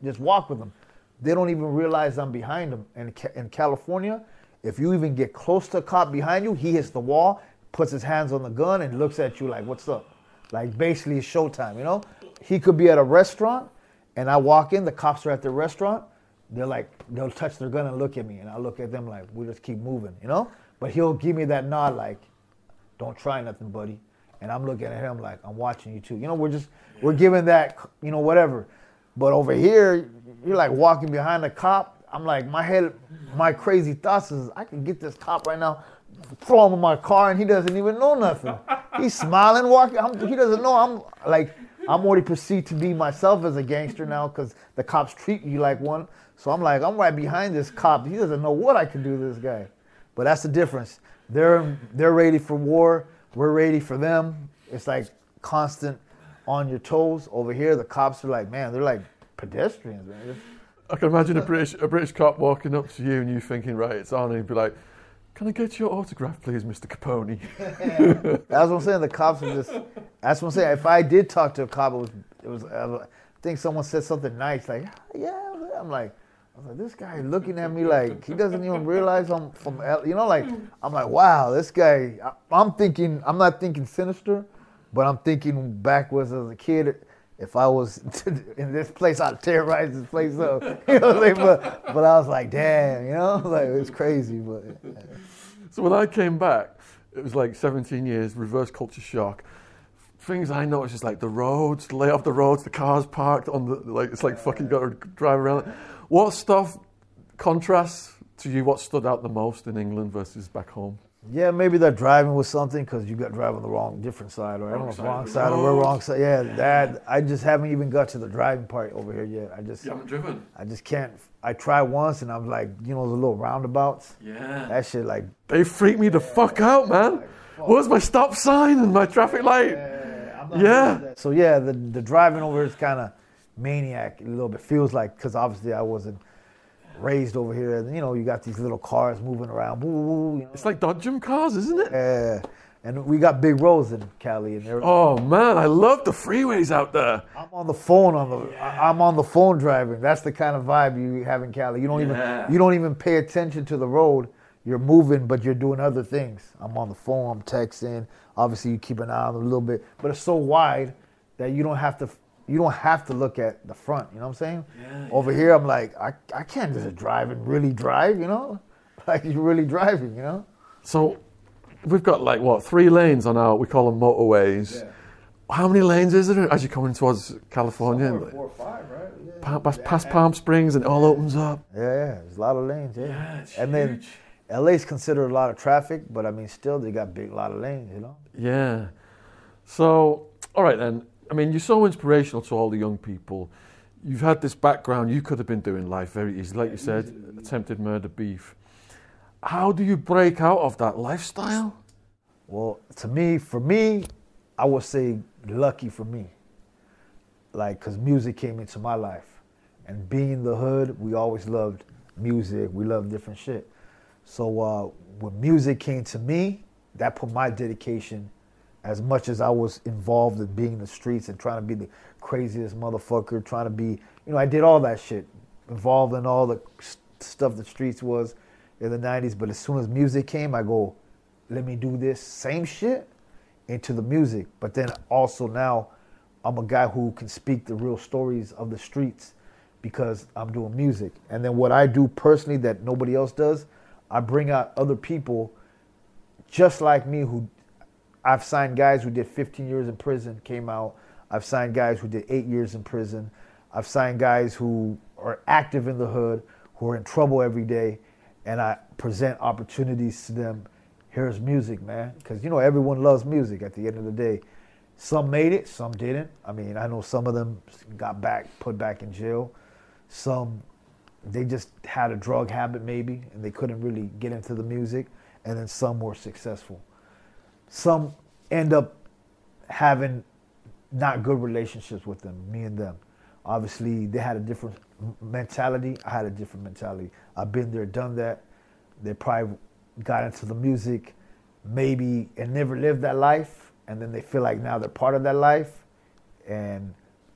Speaker 1: just walk with them. They don't even realize I'm behind them. And in California, if you even get close to a cop behind you, he hits the wall, puts his hands on the gun, and looks at you like, what's up? Like basically it's showtime, you know? He could be at a restaurant, and I walk in, the cops are at the restaurant. They're like, they'll touch their gun and look at me, and I look at them like, we just keep moving, you know? But he'll give me that nod like, don't try nothing, buddy. And I'm looking at him like, I'm watching you too. You know, we're just, we're giving that, you know, whatever. But over here, you're like walking behind a cop. I'm like, my head, my crazy thoughts is, I can get this cop right now, throw him in my car, and he doesn't even know nothing. He's smiling, walking. I'm, he doesn't know. I'm like, I'm already perceived to be myself as a gangster now because the cops treat you like one. So I'm like, I'm right behind this cop. He doesn't know what I can do to this guy. But that's the difference. They're they're ready for war. We're ready for them. It's like constant on your toes. Over here, the cops are like, man, they're like pedestrians, man.
Speaker 3: I can imagine a British a British cop walking up to you and you thinking, right, it's on, and he'd be like, "Can I get your autograph, please, Mr. Capone?"
Speaker 1: That's what I'm saying. The cops are just. That's what I'm saying. If I did talk to a cop, it was. It was. I think someone said something nice, like, yeah. I'm like, I was like, this guy looking at me like he doesn't even realize I'm from. L-. You know, like I'm like, wow, this guy. I, I'm thinking. I'm not thinking sinister, but I'm thinking backwards as a kid. If I was in this place, I'd terrorize this place up. You know what I'm saying? But, but I was like, damn, you know, like it's crazy, but.
Speaker 3: So when I came back, it was like 17 years, reverse culture shock. Things I noticed is like the roads, the layout of the roads, the cars parked on the like it's like fucking got to drive around. What stuff contrasts to you? What stood out the most in England versus back home?
Speaker 1: Yeah, maybe they're driving with something because you got driving the wrong, different side, or I don't know if
Speaker 3: side
Speaker 1: wrong side or we're wrong side. Yeah, that I just haven't even got to the driving part over here yet. I just,
Speaker 3: haven't driven.
Speaker 1: I just can't. I tried once and I'm like, you know, the little roundabouts.
Speaker 3: Yeah.
Speaker 1: That shit, like,
Speaker 3: They freak me the fuck out, man. Where's my stop sign and my traffic light? Yeah.
Speaker 1: So yeah, the the driving over is kind of maniac a little bit. Feels like because obviously I wasn't raised over here. And, you know, you got these little cars moving around. Woo, you know.
Speaker 3: It's like Dodgem cars, isn't it?
Speaker 1: Yeah, and we got big roads in Cali, and
Speaker 3: Oh man, I love the freeways out there.
Speaker 1: I'm on the phone on the I- I'm on the phone driving. That's the kind of vibe you have in Cali. You don't
Speaker 3: Yeah.
Speaker 1: even you don't even pay attention to the road. You're moving, but you're doing other things. I'm on the phone. I'm texting. Obviously, you keep an eye on it a little bit, but it's so wide that you don't have to you don't have to look at the front. You know what I'm saying?
Speaker 3: Yeah,
Speaker 1: Over here, I'm like I I can't just drive and really drive. You know, like you're really driving. You know.
Speaker 3: So we've got like what three lanes on our we call them motorways. How many lanes is there as you're coming towards California?
Speaker 1: Four or five, right?
Speaker 3: Pa- past, past Palm Springs and it all opens up.
Speaker 1: Yeah, yeah, there's a lot of lanes. Yeah,
Speaker 3: Yeah, it's
Speaker 1: and then
Speaker 3: huge.
Speaker 1: LA's considered a lot of traffic, but I mean, still they got big lot of lanes. You know.
Speaker 3: Yeah. So, all right then. I mean, you're so inspirational to all the young people. You've had this background. You could have been doing life very easy, like you said, attempted murder, beef. How do you break out of that lifestyle?
Speaker 1: Well, to me, for me, I would say lucky for me. Like, cause music came into my life, and being in the hood, we always loved music. We loved different shit. So uh, when music came to me, that put my dedication. As much as I was involved in being in the streets and trying to be the craziest motherfucker, trying to be, you know, I did all that shit, involved in all the stuff the streets was, in the 90s, but as soon as music came, I go, let me do this same shit into the music. But then also now, I'm a guy who can speak the real stories of the streets because I'm doing music. And then what I do personally that nobody else does, I bring out other people just like me who I've signed guys who did 15 years in prison, came out. I've signed guys who did eight years in prison. I've signed guys who are active in the hood, who are in trouble every day, and I present opportunities to them. Here's music, man, because you know everyone loves music. At the end of the day, some made it, some didn't. I mean, I know some of them got back, put back in jail. Some they just had a drug habit maybe, and they couldn't really get into the music. And then some were successful. Some end up having not good relationships with them, me and them. Obviously, they had a different mentality. I had a different mentality. I've been there, done that. They probably got into the music, maybe, and never lived that life. And then they feel like now they're part of that life. And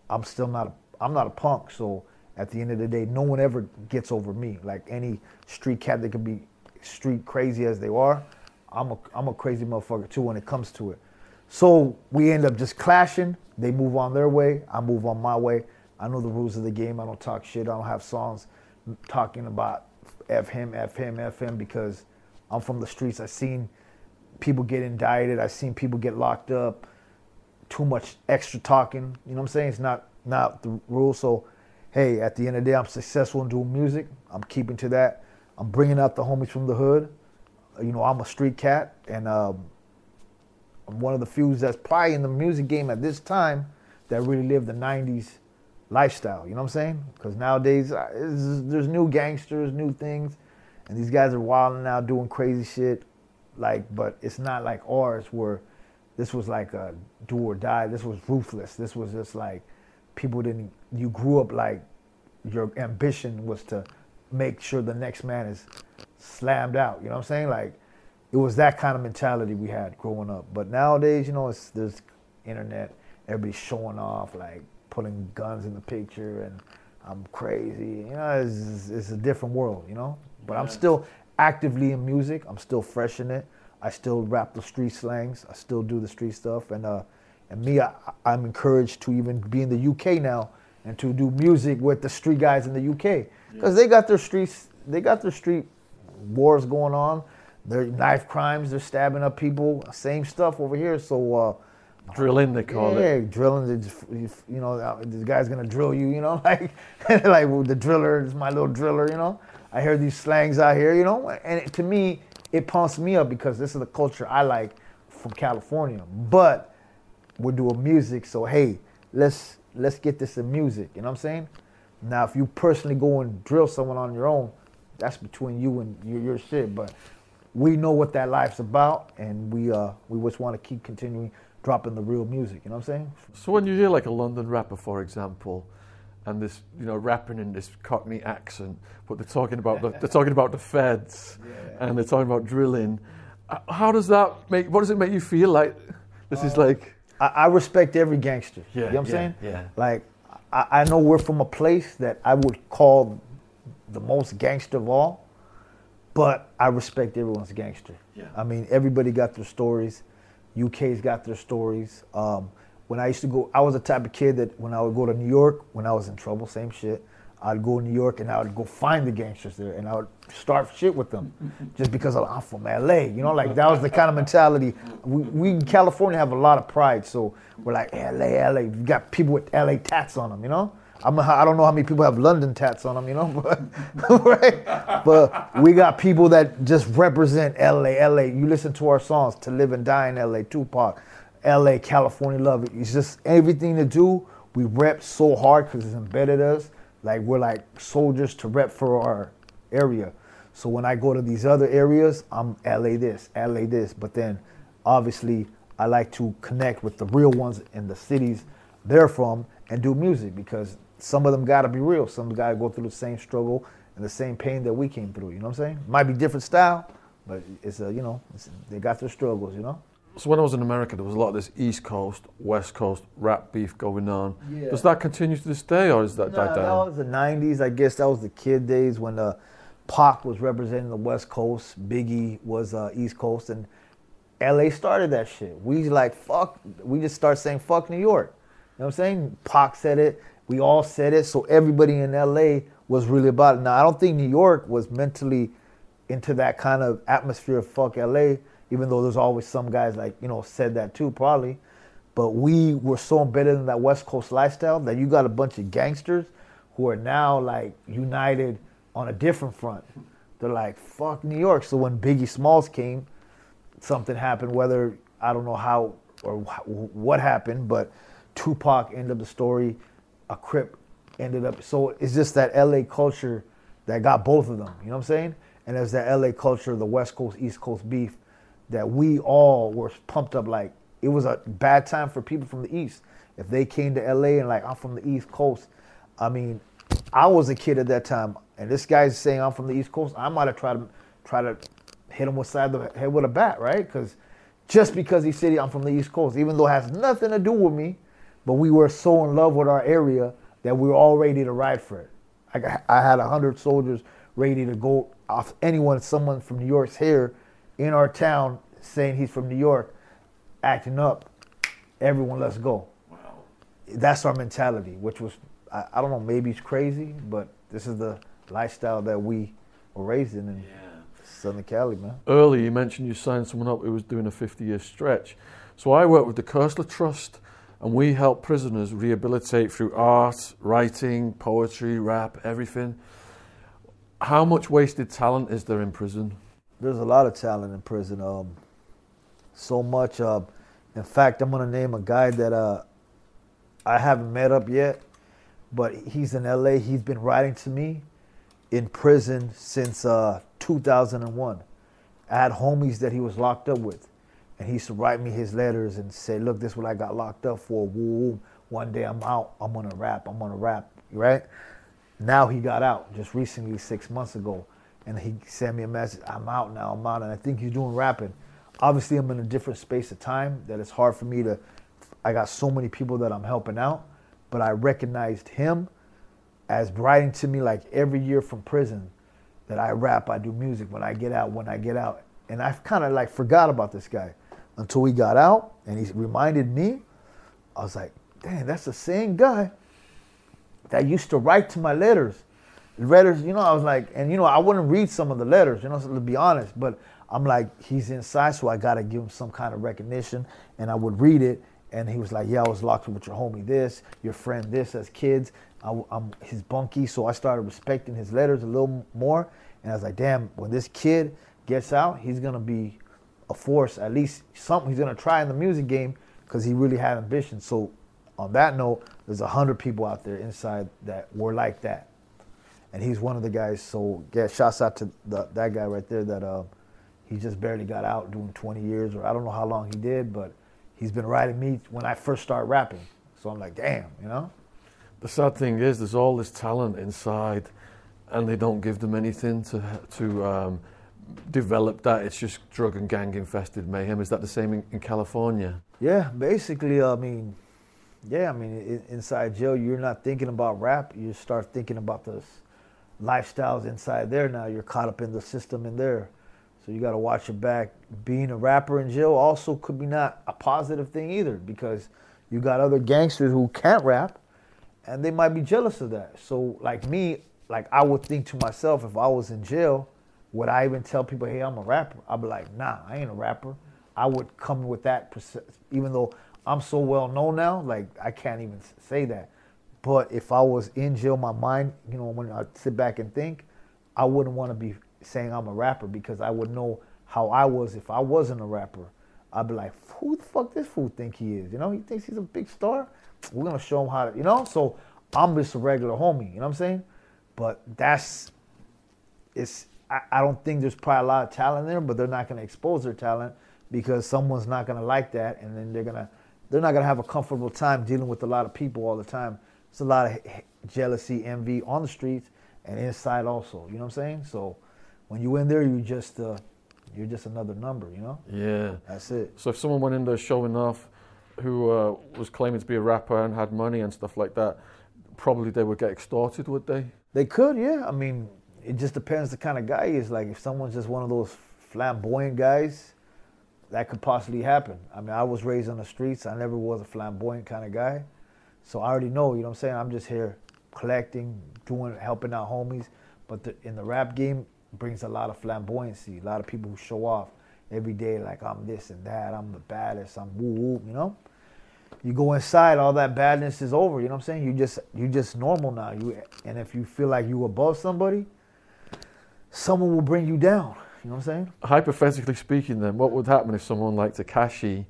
Speaker 1: I'm still not, a, I'm not a punk. So at the end of the day, no one ever gets over me. Like any street cat that could be street crazy as they are, I'm a, I'm a crazy motherfucker too when it comes to it. So we end up just clashing. They move on their way. I move on my way. I know the rules of the game. I don't talk shit. I don't have songs talking about F him, F him, F him because I'm from the streets. I've seen people get indicted. I've seen people get locked up. Too much extra talking. You know what I'm saying? It's not not the rule. So, hey, at the end of the day, I'm successful in doing music. I'm keeping to that. I'm bringing out the homies from the hood. You know, I'm a street cat, and um, I'm one of the few that's probably in the music game at this time that really lived the '90s lifestyle. You know what I'm saying? Because nowadays uh, there's new gangsters, new things, and these guys are wilding out, doing crazy shit. Like, but it's not like ours where this was like a do or die. This was ruthless. This was just like people didn't. You grew up like your ambition was to make sure the next man is slammed out. You know what I'm saying? Like it was that kind of mentality we had growing up. But nowadays, you know, it's there's internet. Everybody's showing off, like putting guns in the picture, and I'm crazy. You know, it's, it's a different world. You know, but yeah. I'm still actively in music. I'm still fresh in it. I still rap the street slangs. I still do the street stuff, and uh, and me, I, I'm encouraged to even be in the UK now and to do music with the street guys in the UK because they got their streets, they got their street wars going on. Their knife crimes, they're stabbing up people. Same stuff over here. So uh,
Speaker 3: drilling, they call
Speaker 1: yeah, it. Yeah, drilling. You know, uh, this guy's gonna drill you. You know, like like well, the driller is my little driller. You know, I hear these slangs out here. You know, and it, to me, it pumps me up because this is the culture I like from California. But we're doing music, so hey, let's let's get this in music. You know what I'm saying? Now, if you personally go and drill someone on your own, that's between you and your, your shit. But we know what that life's about, and we uh we just want to keep continuing dropping the real music. You know what I'm saying?
Speaker 3: So when you hear like a London rapper, for example, and this you know rapping in this Cockney accent, but they're talking about the, they're talking about the feds, yeah. and they're talking about drilling. How does that make? What does it make you feel like? This uh, is like.
Speaker 1: I, I, respect every gangster. Yeah, you know what I'm
Speaker 3: yeah,
Speaker 1: saying?
Speaker 3: Yeah.
Speaker 1: Like I, I know we're from a place that I would call the most gangster of all, but I respect everyone's gangster.
Speaker 3: Yeah.
Speaker 1: I mean, everybody got their stories. UK's got their stories. Um, when I used to go, I was the type of kid that when I would go to New York, when I was in trouble, same shit. I'd go to New York and I would go find the gangsters there and I would start shit with them just because I'm from LA. You know, like that was the kind of mentality. We, we in California have a lot of pride, so we're like LA, LA. You got people with LA tats on them, you know. I'm I don't know how many people have London tats on them, you know, but right. But we got people that just represent LA, LA. You listen to our songs, "To Live and Die in LA," Tupac, LA, California Love. it. It's just everything to do. We rep so hard because it's embedded us like we're like soldiers to rep for our area. So when I go to these other areas, I'm LA this, LA this. But then obviously I like to connect with the real ones in the cities they're from and do music because some of them gotta be real. Some gotta go through the same struggle and the same pain that we came through. You know what I'm saying? Might be different style, but it's a you know they got their struggles. You know.
Speaker 3: So when I was in America, there was a lot of this East Coast, West Coast rap beef going on.
Speaker 1: Yeah.
Speaker 3: Does that continue to this day, or is that
Speaker 1: no,
Speaker 3: died down?
Speaker 1: That was the '90s, I guess. That was the kid days when uh, Pac was representing the West Coast, Biggie was uh, East Coast, and LA started that shit. We like fuck. We just start saying fuck New York. You know what I'm saying? Pac said it. We all said it. So everybody in LA was really about it. Now I don't think New York was mentally into that kind of atmosphere of fuck LA, even though there's always some guys like you know said that too probably. But we were so embedded in that West Coast lifestyle that you got a bunch of gangsters who are now like united on a different front. They're like, fuck New York. So when Biggie Smalls came, something happened, whether I don't know how or wh- what happened, but Tupac ended up the story, a Crip ended up. So it's just that LA culture that got both of them. You know what I'm saying? And there's that LA culture, the West Coast, East Coast beef that we all were pumped up like it was a bad time for people from the East. If they came to LA and like I'm from the East Coast, I mean, I was a kid at that time, and this guy's saying I'm from the East Coast. I might have tried to try to hit him with side of the head with a bat, right? Because just because he said I'm from the East Coast, even though it has nothing to do with me, but we were so in love with our area that we were all ready to ride for it. I, got, I had hundred soldiers ready to go off anyone, someone from New York's here in our town saying he's from New York, acting up. Everyone, let's go.
Speaker 2: Wow.
Speaker 1: That's our mentality, which was I, I don't know, maybe it's crazy, but this is the lifestyle that we were raised in in
Speaker 2: Yeah.
Speaker 1: Southern Cali, man.
Speaker 3: Earlier, you mentioned you signed someone up who was doing a 50 year stretch. So I worked with the Koestler Trust, and we help prisoners rehabilitate through art, writing, poetry, rap, everything. How much wasted talent is there in prison?
Speaker 1: There's a lot of talent in prison. Um, so much. Uh, in fact, I'm gonna name a guy that uh, I haven't met up yet, but he's in LA. He's been writing to me in prison since uh, 2001. I had homies that he was locked up with, and he used to write me his letters and say, "Look, this is what I got locked up for. Woo. One day I'm out. I'm gonna rap. I'm gonna rap." Right? Now he got out just recently, six months ago, and he sent me a message. I'm out now. I'm out, and I think he's doing rapping. Obviously, I'm in a different space of time that it's hard for me to. I got so many people that I'm helping out, but I recognized him as writing to me like every year from prison that I rap, I do music when I get out, when I get out. And I've kind of like forgot about this guy until he got out and he reminded me. I was like, damn, that's the same guy that used to write to my letters. Letters, you know, I was like, and you know, I wouldn't read some of the letters, you know, so to be honest, but I'm like, he's inside, so I gotta give him some kind of recognition. And I would read it, and he was like, yeah, I was locked with your homie this, your friend this as kids. I, am his bunkie, so I started respecting his letters a little more. And I was like, damn, when this kid gets out, he's gonna be a force, at least something he's gonna try in the music game because he really had ambition. So on that note, there's a hundred people out there inside that were like that, and he's one of the guys. So yeah, shouts out to the, that guy right there that uh, he just barely got out doing 20 years, or I don't know how long he did, but he's been writing me when I first started rapping. So I'm like, damn, you know.
Speaker 3: The sad thing is, there's all this talent inside, and they don't give them anything to to um, develop that. It's just drug and gang infested mayhem. Is that the same in, in California?
Speaker 1: Yeah, basically, I mean, yeah, I mean, i inside jail, you're not thinking about rap. You start thinking about the lifestyles inside there. Now you're caught up in the system in there, so you got to watch your back. Being a rapper in jail also could be not a positive thing either, because you got other gangsters who can't rap, and they might be jealous of that. So, like me, like I would think to myself, if I was in jail, would I even tell people, "Hey, I'm a rapper"? I'd be like, "Nah, I ain't a rapper." I would come with that, even though I'm so well known now, like I can't even say that. But if I was in jail, my mind, you know, when I sit back and think, I wouldn't want to be saying I'm a rapper because I would know how I was if I wasn't a rapper. I'd be like, who the fuck this fool think he is? You know, he thinks he's a big star. We're gonna show him how to, you know. So I'm just a regular homie. You know what I'm saying? But that's it's I, I don't think there's probably a lot of talent there, but they're not going to expose their talent because someone's not going to like that, and then they're gonna they're not going to have a comfortable time dealing with a lot of people all the time. It's a lot of jealousy, envy on the streets and inside also. You know what I'm saying? So when you in there, you just uh, you're just another number. You know?
Speaker 3: Yeah.
Speaker 1: That's it.
Speaker 3: So if someone went in there showing off, who uh, was claiming to be a rapper and had money and stuff like that, probably they would get extorted, would they?
Speaker 1: They could, yeah. I mean, it just depends the kind of guy he is. Like if someone's just one of those flamboyant guys, that could possibly happen. I mean, I was raised on the streets. I never was a flamboyant kind of guy. So I already know, you know what I'm saying? I'm just here collecting, doing, helping out homies. But the, in the rap game, brings a lot of flamboyancy. A lot of people who show off every day, like I'm this and that, I'm the baddest, I'm woo woo, you know? You go inside, all that badness is over, you know what I'm saying? You just you just normal now. You and if you feel like you above somebody, someone will bring you down. You know what I'm saying?
Speaker 3: Hypothetically speaking, then, what would happen if someone like Tekashi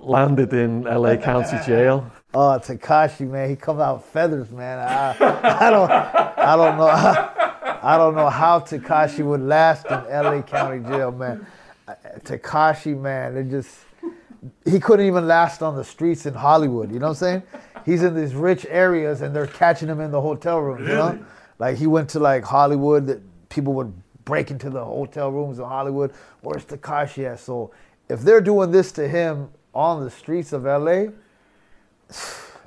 Speaker 3: landed in LA County Jail?
Speaker 1: Oh, Tekashi, man, he comes out feathers, man. I, I don't, I don't know, I don't know how Tekashi would last in LA County Jail, man. Tekashi, man, it just, he couldn't even last on the streets in Hollywood. You know what I'm saying? He's in these rich areas, and they're catching him in the hotel rooms. You know, like he went to like Hollywood. People would break into the hotel rooms in Hollywood. Where's Tekashi at? So if they're doing this to him on the streets of LA,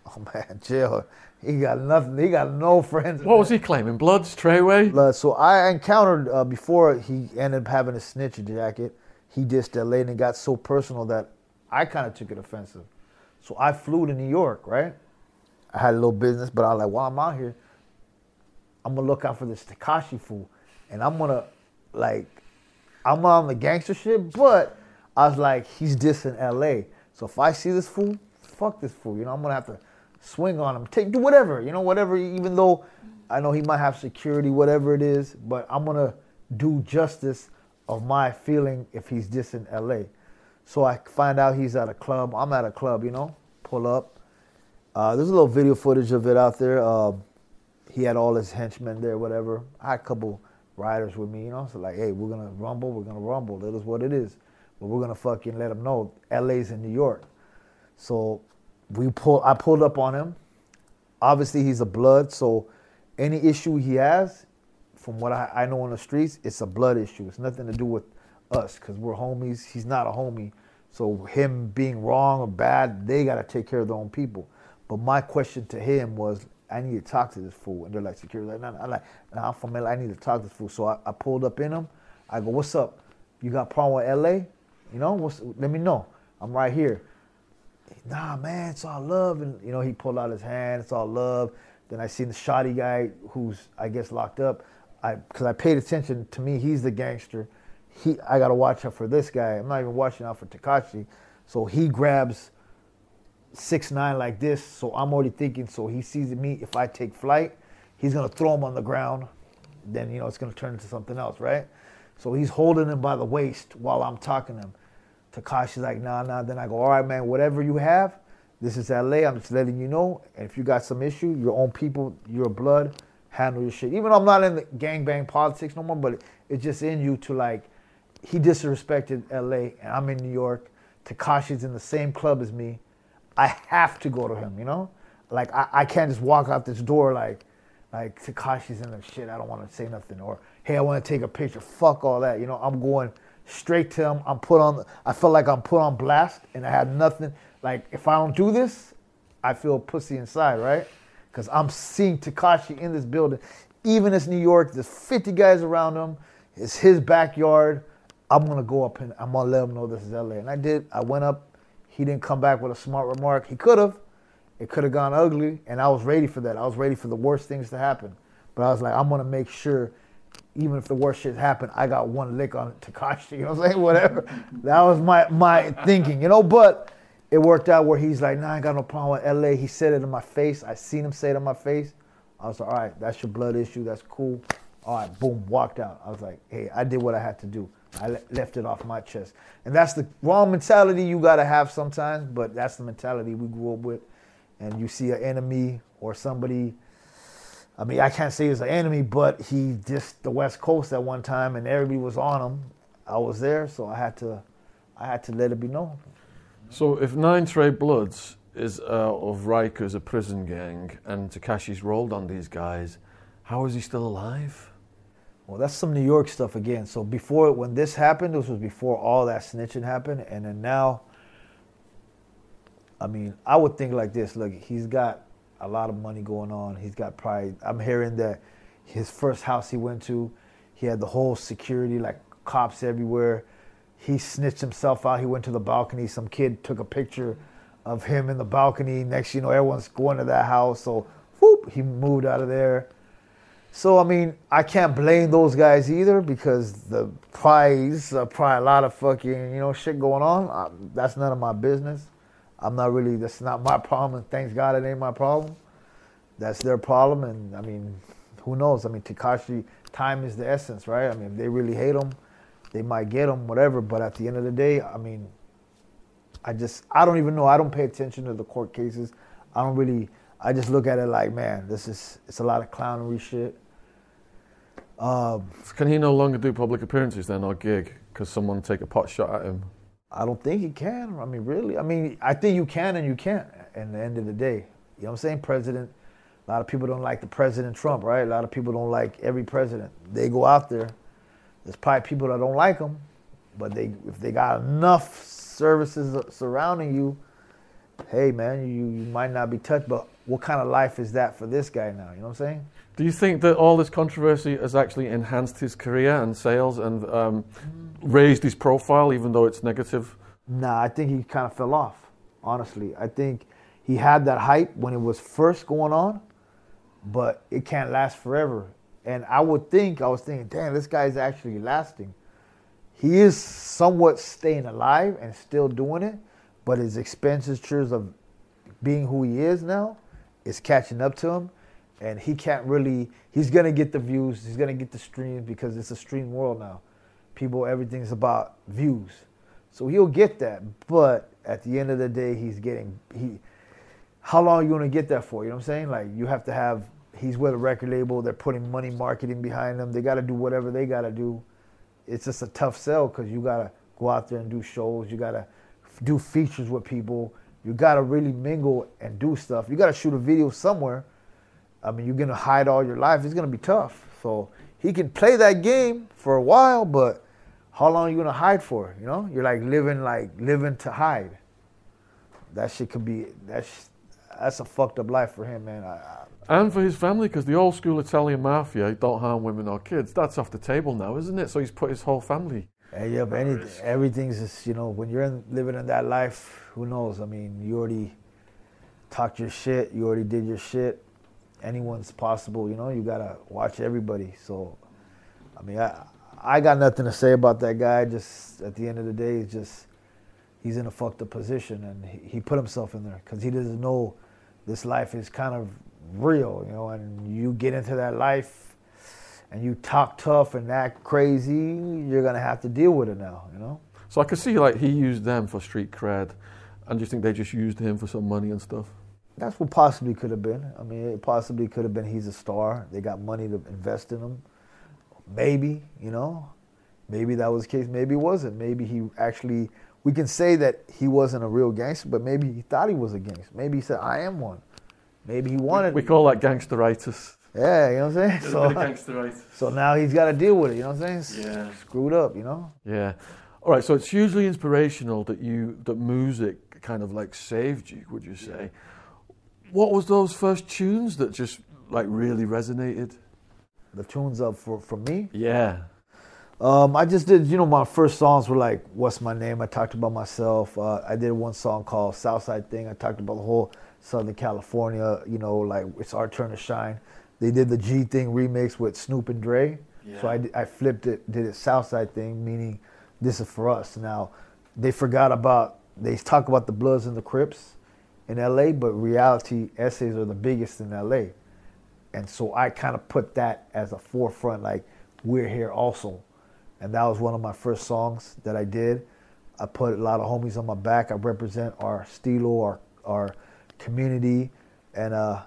Speaker 1: oh man, jail. He got nothing. He got no friends.
Speaker 3: What was he claiming? Bloods, Treyway?
Speaker 1: Blood. So I encountered uh, before he ended up having a snitch jacket. He dissed LA and it got so personal that I kind of took it offensive. So I flew to New York, right? I had a little business, but I was like, while I'm out here, I'm gonna look out for this Tekashi fool, and I'm gonna like, I'm on the gangster shit, but I was like, he's dissing LA. So if I see this fool, fuck this fool. You know, I'm gonna have to swing on him, take do whatever. You know, whatever. Even though I know he might have security, whatever it is, but I'm gonna do justice of my feeling if he's dissing LA. So I find out he's at a club. I'm at a club. You know, pull up. Uh, there's a little video footage of it out there. Uh, he had all his henchmen there, whatever. I had a couple riders with me, you know. So like, hey, we're gonna rumble. We're gonna rumble. That is what it is. But we're gonna fucking let them know LA's in New York. So we pull. I pulled up on him. Obviously, he's a blood. So any issue he has, from what I, I know on the streets, it's a blood issue. It's nothing to do with us because we're homies. He's not a homie. So him being wrong or bad, they gotta take care of their own people. But my question to him was, I need to talk to this fool. And they're like, security, like, nah, I'm like, nah, I'm from LA. I need to talk to this fool. So I, I pulled up in him. I go, what's up? You got problem with LA? You know, what's, let me know. I'm right here. Nah, man, it's all love. And, you know, he pulled out his hand. It's all love. Then I seen the shoddy guy who's, I guess, locked up. I, cause I paid attention to me. He's the gangster. He, I got to watch out for this guy. I'm not even watching out for Tekashi. So he grabs six nine like this. So I'm already thinking. So he sees me. If I take flight, he's gonna throw him on the ground. Then you know it's gonna turn into something else, right? So he's holding him by the waist while I'm talking to him. Tekashi's like, nah, nah. Then I go, all right, man. Whatever you have, this is LA. I'm just letting you know. And if you got some issue, your own people, your blood, handle your shit. Even though I'm not in the gangbang politics no more, but it's just in you to like. He disrespected LA, and I'm in New York. Tekashi's in the same club as me. I have to go to him, you know? Like I, I can't just walk out this door like like Tekashi's in the shit, I don't want to say nothing. Or hey, I want to take a picture. Fuck all that. You know, I'm going straight to him. I'm put on I feel like I'm put on blast and I had nothing. Like if I don't do this, I feel pussy inside, right? Because I'm seeing Takashi in this building. Even as New York, there's 50 guys around him. It's his backyard. I'm gonna go up and I'm gonna let him know this is LA. And I did. I went up. He didn't come back with a smart remark. He could have. It could have gone ugly, and I was ready for that. I was ready for the worst things to happen. But I was like, I'm gonna make sure, even if the worst shit happened, I got one lick on Tekashi. You know what I'm saying? Whatever. that was my my thinking, you know. But it worked out where he's like, Nah, I got no problem with LA. He said it in my face. I seen him say it in my face. I was like, All right, that's your blood issue. That's cool. All right, boom, walked out. I was like, Hey, I did what I had to do. I left it off my chest. And that's the wrong mentality you got to have sometimes, but that's the mentality we grew up with. And you see an enemy or somebody, I mean, I can't say he's an enemy, but he just the West Coast at one time and everybody was on him. I was there, so I had to, I had to let it be known.
Speaker 3: So if Nine Trey Bloods is uh, of Rikers, a prison gang, and Tekashi's rolled on these guys, how is he still alive?
Speaker 1: Well, that's some New York stuff again. So before when this happened, this was before all that snitching happened, and then now. I mean, I would think like this: look, he's got a lot of money going on. He's got pride. I'm hearing that his first house he went to, he had the whole security, like cops everywhere. He snitched himself out. He went to the balcony. Some kid took a picture of him in the balcony. Next, you know, everyone's going to that house. So, whoop, he moved out of there. So, I mean, I can't blame those guys either because the prize, uh, probably a lot of fucking, you know, shit going on. Uh, that's none of my business. I'm not really, that's not my problem. And thanks God it ain't my problem. That's their problem. And I mean, who knows? I mean, Tekashi, time is the essence, right? I mean, if they really hate him, they might get him, whatever. But at the end of the day, I mean, I just, I don't even know. I don't pay attention to the court cases. I don't really, I just look at it like, man, this is, it's a lot of clownery shit. Um,
Speaker 3: Can he no longer do public appearances then or gig because someone take a pot shot at him?
Speaker 1: I don't think he can. I mean, really? I mean, I think you can and you can't at the end of the day. You know what I'm saying? President, a lot of people don't like the President Trump, right? A lot of people don't like every president. They go out there. There's probably people that don't like them, but they if they got enough services surrounding you, hey man, you, you might not be touched. But what kind of life is that for this guy now? You know what I'm saying?
Speaker 3: Do you think that all this controversy has actually enhanced his career and sales and um, raised his profile, even though it's negative?
Speaker 1: Nah, I think he kind of fell off. Honestly, I think he had that hype when it was first going on, but it can't last forever. And I would think, I was thinking, damn, this guy's actually lasting. He is somewhat staying alive and still doing it, but his expenditures of being who he is now is catching up to him. And he can't really, he's to get the views, he's to get the streams because it's a stream world now. People, everything's about views. So he'll get that. But at the end of the day, he's getting, he, how long are you to get that for? You know what I'm saying? Like, you have to have he's with a record label. They're putting money marketing behind them. They got to do whatever they got to do. It's just a tough sell because you got to go out there and do shows. You got to do features with people. You got to really mingle and do stuff. You got to shoot a video somewhere. I mean, you're gonna hide all your life. It's gonna be tough. So he can play that game for a while, but how long are you gonna hide for? You know, you're like living like living to hide. That shit could be that's that's a fucked up life for him, man. I, I,
Speaker 3: And for his family, because the old school Italian mafia don't harm women or kids. That's off the table now, isn't it? So he's put his whole family.
Speaker 1: Hey, yeah, but any, everything's just, you know, when you're in, living in that life, who knows? I mean, you already talked your shit, you already did your shit. Anyone's possible, you know, you gotta watch everybody. So, I mean, I, I got nothing to say about that guy. Just at the end of the day, it's just, he's in a fucked up position and he, he put himself in there because he doesn't know this life is kind of real, you know, and you get into that life and you talk tough and act crazy, you're gonna have to deal with it now, you know.
Speaker 3: So I could see like he used them for street cred, and you think they just used him for some money and stuff?
Speaker 1: That's what possibly could have been. I mean, it possibly could have been he's a star. They got money to invest in him. Maybe, you know, maybe that was the case. Maybe it wasn't. Maybe he actually. We can say that he wasn't a real gangster, but maybe he thought he was a gangster. Maybe he said, "I am one." Maybe he wanted.
Speaker 3: We call that gangsteritis.
Speaker 1: Yeah, you know what I'm saying. So,
Speaker 3: gangsteritis.
Speaker 1: so now he's got to deal with it. You know what I'm saying?
Speaker 3: Yeah.
Speaker 1: Screwed up. You know.
Speaker 3: Yeah. All right. So it's hugely inspirational that you that music kind of like saved you. Would you say? What was those first tunes that just like really resonated?
Speaker 1: The tunes up for for me.
Speaker 3: Yeah.
Speaker 1: Um, I just did, you know, my first songs were like, What's My Name? I talked about myself. Uh, I did one song called Southside Thing. I talked about the whole Southern California, you know, like it's our turn to shine. They did the G Thing remix with Snoop and Dre. So I, I flipped it, did it Southside Thing, meaning this is for us. Now, they forgot about, they talk about the Bloods and the Crips in LA, but reality essays are the biggest in LA. And so I kind of put that as a forefront, like, we're here also and that was one of my first songs that I did. I put a lot of homies on my back. I represent our stilo, our our community, and uh,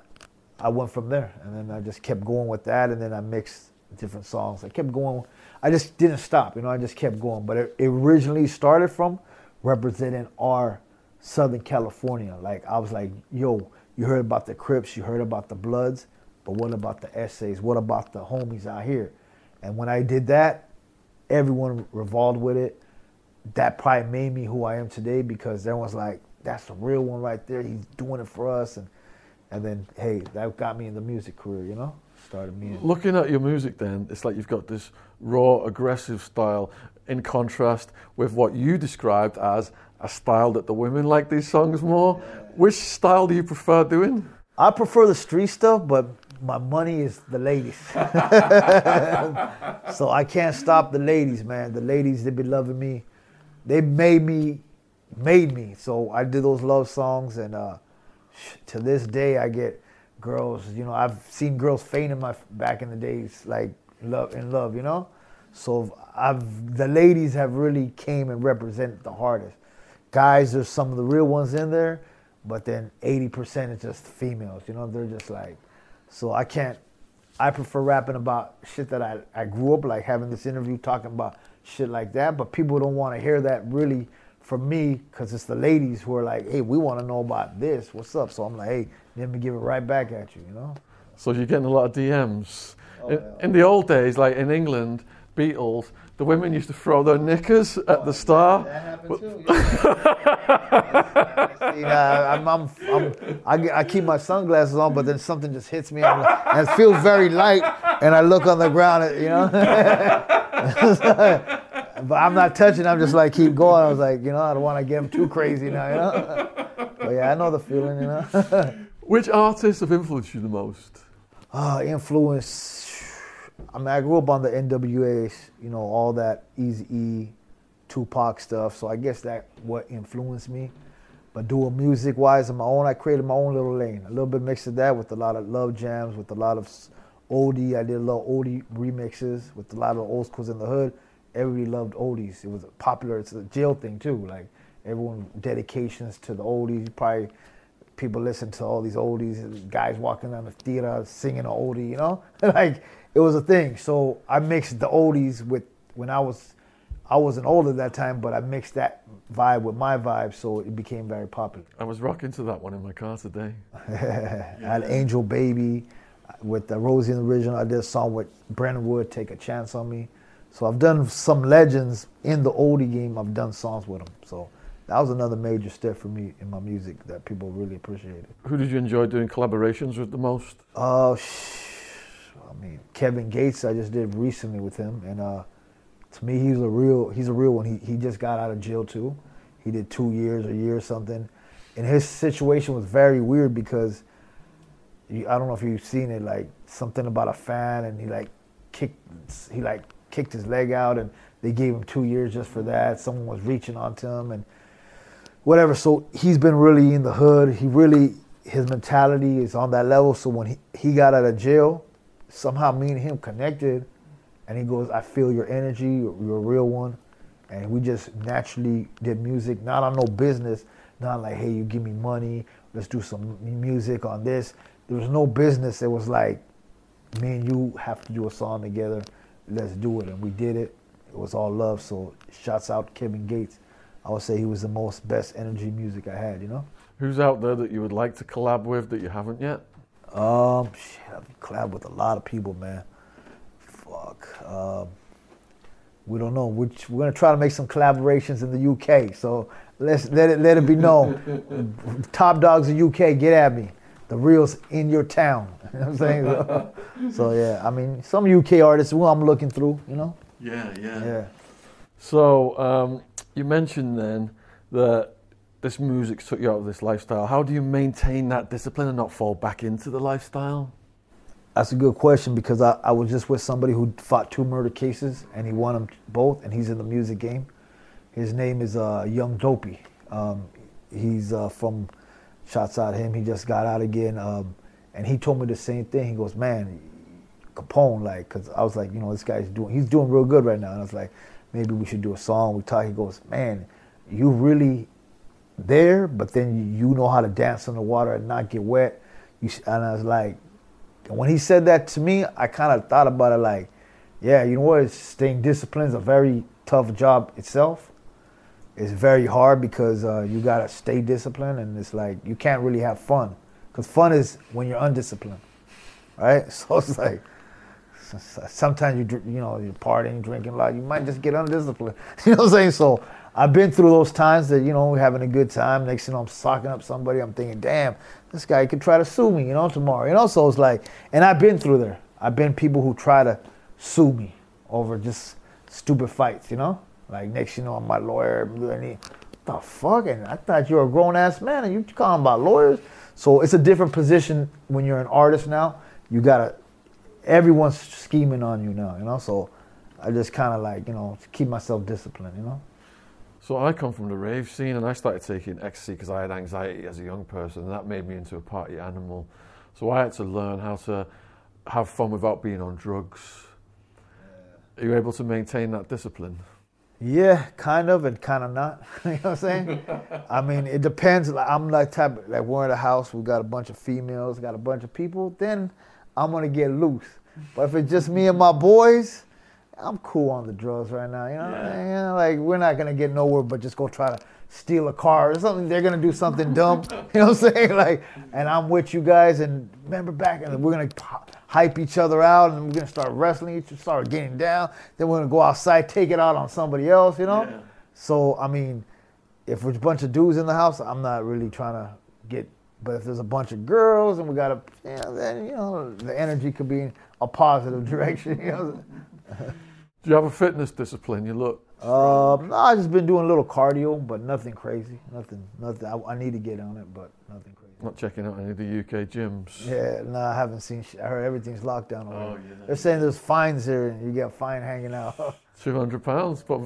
Speaker 1: I went from there. And then I just kept going with that, and then I mixed different songs. I kept going. I just didn't stop, you know. I just kept going. But it, it originally started from representing our Southern California. Like I was like, yo, you heard about the Crips, you heard about the Bloods, but what about the essays? What about the homies out here? And when I did that, everyone revolved with it. That probably made me who I am today because everyone's like, that's the real one right there. He's doing it for us. And and then hey, that got me in the music career. You know, started me. In.
Speaker 3: Looking at your music, then it's like you've got this raw, aggressive style in contrast with what you described as a style that the women like these songs more. Which style do you prefer doing?
Speaker 1: I prefer the street stuff, but my money is the ladies. so I can't stop the ladies, man. The ladies, they be loving me. They made me, made me. So I do those love songs, and uh, to this day, I get girls. You know, I've seen girls faint in my back in the days, like love in love. You know, so I've the ladies have really came and represented the hardest. Guys, there's some of the real ones in there, but then 80% is just females. You know, they're just like so I can't. I prefer rapping about shit that I, I grew up like having this interview talking about shit like that. But people don't want to hear that really from me because it's the ladies who are like, hey, we want to know about this. What's up? So I'm like, hey, let me give it right back at you. You know.
Speaker 3: So you're getting a lot of DMs.
Speaker 1: Oh,
Speaker 3: in,
Speaker 1: yeah.
Speaker 3: in the old days, like in England, Beatles, the women used to throw their knickers at the star.
Speaker 2: That happened too. Yeah.
Speaker 1: See, uh, I'm, I'm, I'm, I, I keep my sunglasses on, but then something just hits me, I'm and it feels very light, and I look on the ground, you know. but I'm not touching. I'm just like keep going. I was like, you know, I don't want to get them too crazy now, you know. But yeah, I know the feeling, you know.
Speaker 3: Which artists have influenced you the most?
Speaker 1: Uh, influence. I mean, I grew up on the NWA, you know, all that Easy E, Tupac stuff. So I guess that what influenced me. But doing music wise on my own, I created my own little lane. A little bit mixed of that with a lot of love jams, with a lot of oldie. I did a lot of oldie remixes with a lot of old schools in the hood. Everybody loved oldies. It was popular. It's a jail thing too. Like everyone dedications to the oldies. You probably people listen to all these oldies, and guys walking down the theater singing an oldie, you know? like it was a thing. So I mixed the oldies with when I was I wasn't old at that time, but I mixed that vibe with my vibe, so it became very popular.
Speaker 3: I was rocking to that one in my car today.
Speaker 1: I had Angel Baby uh, with the Rosie and the Original. I did a song with Brenton Wood, Take a Chance on Me. So I've done some legends in the oldie game. I've done songs with them. So that was another major step for me in my music that people really appreciated.
Speaker 3: Who did you enjoy doing collaborations with the most?
Speaker 1: Uh, sh- I mean, Kevin Gates, I just did recently with him, and uh, to me, he's a real, he's a real one. He he just got out of jail too. He did two years, a year or something, and his situation was very weird because you, I don't know if you've seen it, like something about a fan, and he like kicked, he like kicked his leg out, and they gave him two years just for that. Someone was reaching onto him, and whatever. So he's been really in the hood. He really his mentality is on that level. So when he, he got out of jail, somehow me and him connected, and he goes, "I feel your energy. You're, a real one," and we just naturally did music, not on no business, not like, "Hey, you give me money, let's do some music on this." There was no business. It was like, me and you have to do a song together. Let's do it, and we did it. It was all love. So shouts out Kevin Gates. I would say he was the most best energy music I had. You know.
Speaker 3: Who's out there that you would like to collab with that you haven't yet?
Speaker 1: Um, shit, I've collabed with a lot of people, man. Fuck. Um, we don't know. We're, we're gonna try to make some collaborations in the UK. So let's let it let it be known. Top dogs of UK, get at me. The reals in your town. You know what I'm saying? So, so, yeah, I mean, some UK artists who I'm looking through. You know.
Speaker 3: Yeah,
Speaker 1: Yeah, Yeah.
Speaker 3: So um, you mentioned then that this music took you out of this lifestyle. How do you maintain that discipline and not fall back into the lifestyle?
Speaker 1: That's a good question because I, I was just with somebody who fought two murder cases and he won them both and he's in the music game. His name is uh, Young Dopey. Um, he's uh, from, shots out him, he just got out again. Um, and he told me the same thing. He goes, man, Capone, like, because I was like, you know, this guy's doing, he's doing real good right now. And I was like, maybe we should do a song. We talk, he goes, man, you really there, but then you know how to dance in the water and not get wet. You, and I was like, and when he said that to me, I kind of thought about it like, yeah, you know what? Staying disciplined is a very tough job itself. It's very hard because uh, you gotta stay disciplined, and it's like you can't really have fun, because fun is when you're undisciplined, right? So it's like sometimes you you know you're partying, drinking a lot, you might just get undisciplined. You know what I'm saying? So I've been through those times that you know we're having a good time. Next thing you know, I'm socking up somebody. I'm thinking, damn, this guy could try to sue me, you know, tomorrow. You know, so it's like, and I've been through there. I've been people who try to sue me over just stupid fights, you know. Like next, you know, I'm my lawyer. And he, the fuck? And I thought you were a grown ass man, and you calling about lawyers. So it's a different position when you're an artist now. You gotta, everyone's scheming on you now, you know. So I just kind of like, you know, keep myself disciplined, you know.
Speaker 3: So I come from the rave scene, and I started taking ecstasy because I had anxiety as a young person, and that made me into a party animal. So I had to learn how to have fun without being on drugs. Are you able to maintain that discipline?
Speaker 1: Yeah, kind of and kind of not. you know what I'm saying? I mean, it depends. Like, I'm like type of, like we're in a house, we got a bunch of females, got a bunch of people. Then I'm gonna get loose. But if it's just me and my boys, I'm cool on the drugs right now. You know, yeah. like we're not gonna get nowhere, but just go try to steal a car or something. They're gonna do something dumb. You know what I'm saying? Like, and I'm with you guys, and remember back, and we're gonna hype each other out, and we're gonna start wrestling each, start getting down. Then we're gonna go outside, take it out on somebody else. You know. Yeah. So I mean, if there's a bunch of dudes in the house, I'm not really trying to get. But if there's a bunch of girls and we got to, you know, then you know the energy could be a positive direction. You know.
Speaker 3: Do you have a fitness discipline? You look.
Speaker 1: Um, no, I just been doing a little cardio, but nothing crazy. Nothing, nothing. I, I, need to get on it, but nothing crazy.
Speaker 3: Not checking out any of the UK gyms.
Speaker 1: Yeah, no, I haven't seen. I heard everything's locked down. Oh, yeah, They're saying there's fines here, and you get a fine hanging out.
Speaker 3: Two hundred pounds, but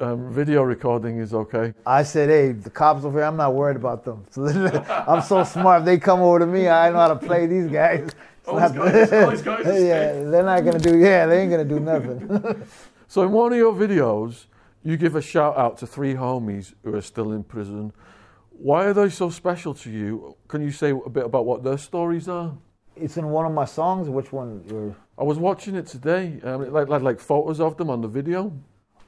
Speaker 3: um, video recording is okay.
Speaker 1: I said, hey, the cops over here, I'm not worried about them. I'm so smart. If they come over to me, I know how to play these guys.
Speaker 3: Oh, guys, guys, guys
Speaker 1: yeah, they're not gonna do. Yeah, they ain't gonna do nothing.
Speaker 3: so in one of your videos, you give a shout out to three homies who are still in prison. Why are they so special to you? Can you say a bit about what their stories are?
Speaker 1: It's in one of my songs. Which one?
Speaker 3: I was watching it today. Um, like, like like photos of them on the video.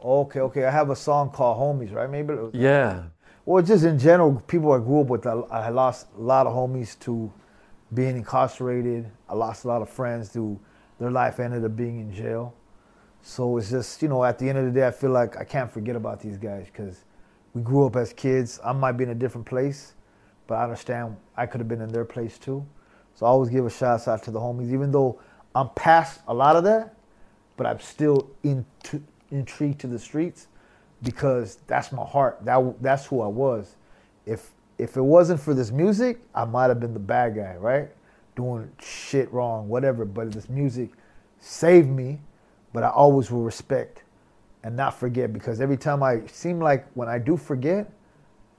Speaker 1: Okay, okay. I have a song called "Homies," right? Maybe.
Speaker 3: yeah.
Speaker 1: Well, just in general, people I grew up with, I lost a lot of homies to being incarcerated. I lost a lot of friends to their life ended up being in jail. So it's just, you know, at the end of the day, I feel like I can't forget about these guys because we grew up as kids. I might be in a different place, but I understand I could have been in their place too. So I always give a shout out to the homies, even though I'm past a lot of that, but I'm still in intrigued to the streets because that's my heart. That that's who I was. If if it wasn't for this music, I might have been the bad guy, right? Doing shit wrong, whatever. But this music saved me, but I always will respect and not forget because every time I seem like when I do forget,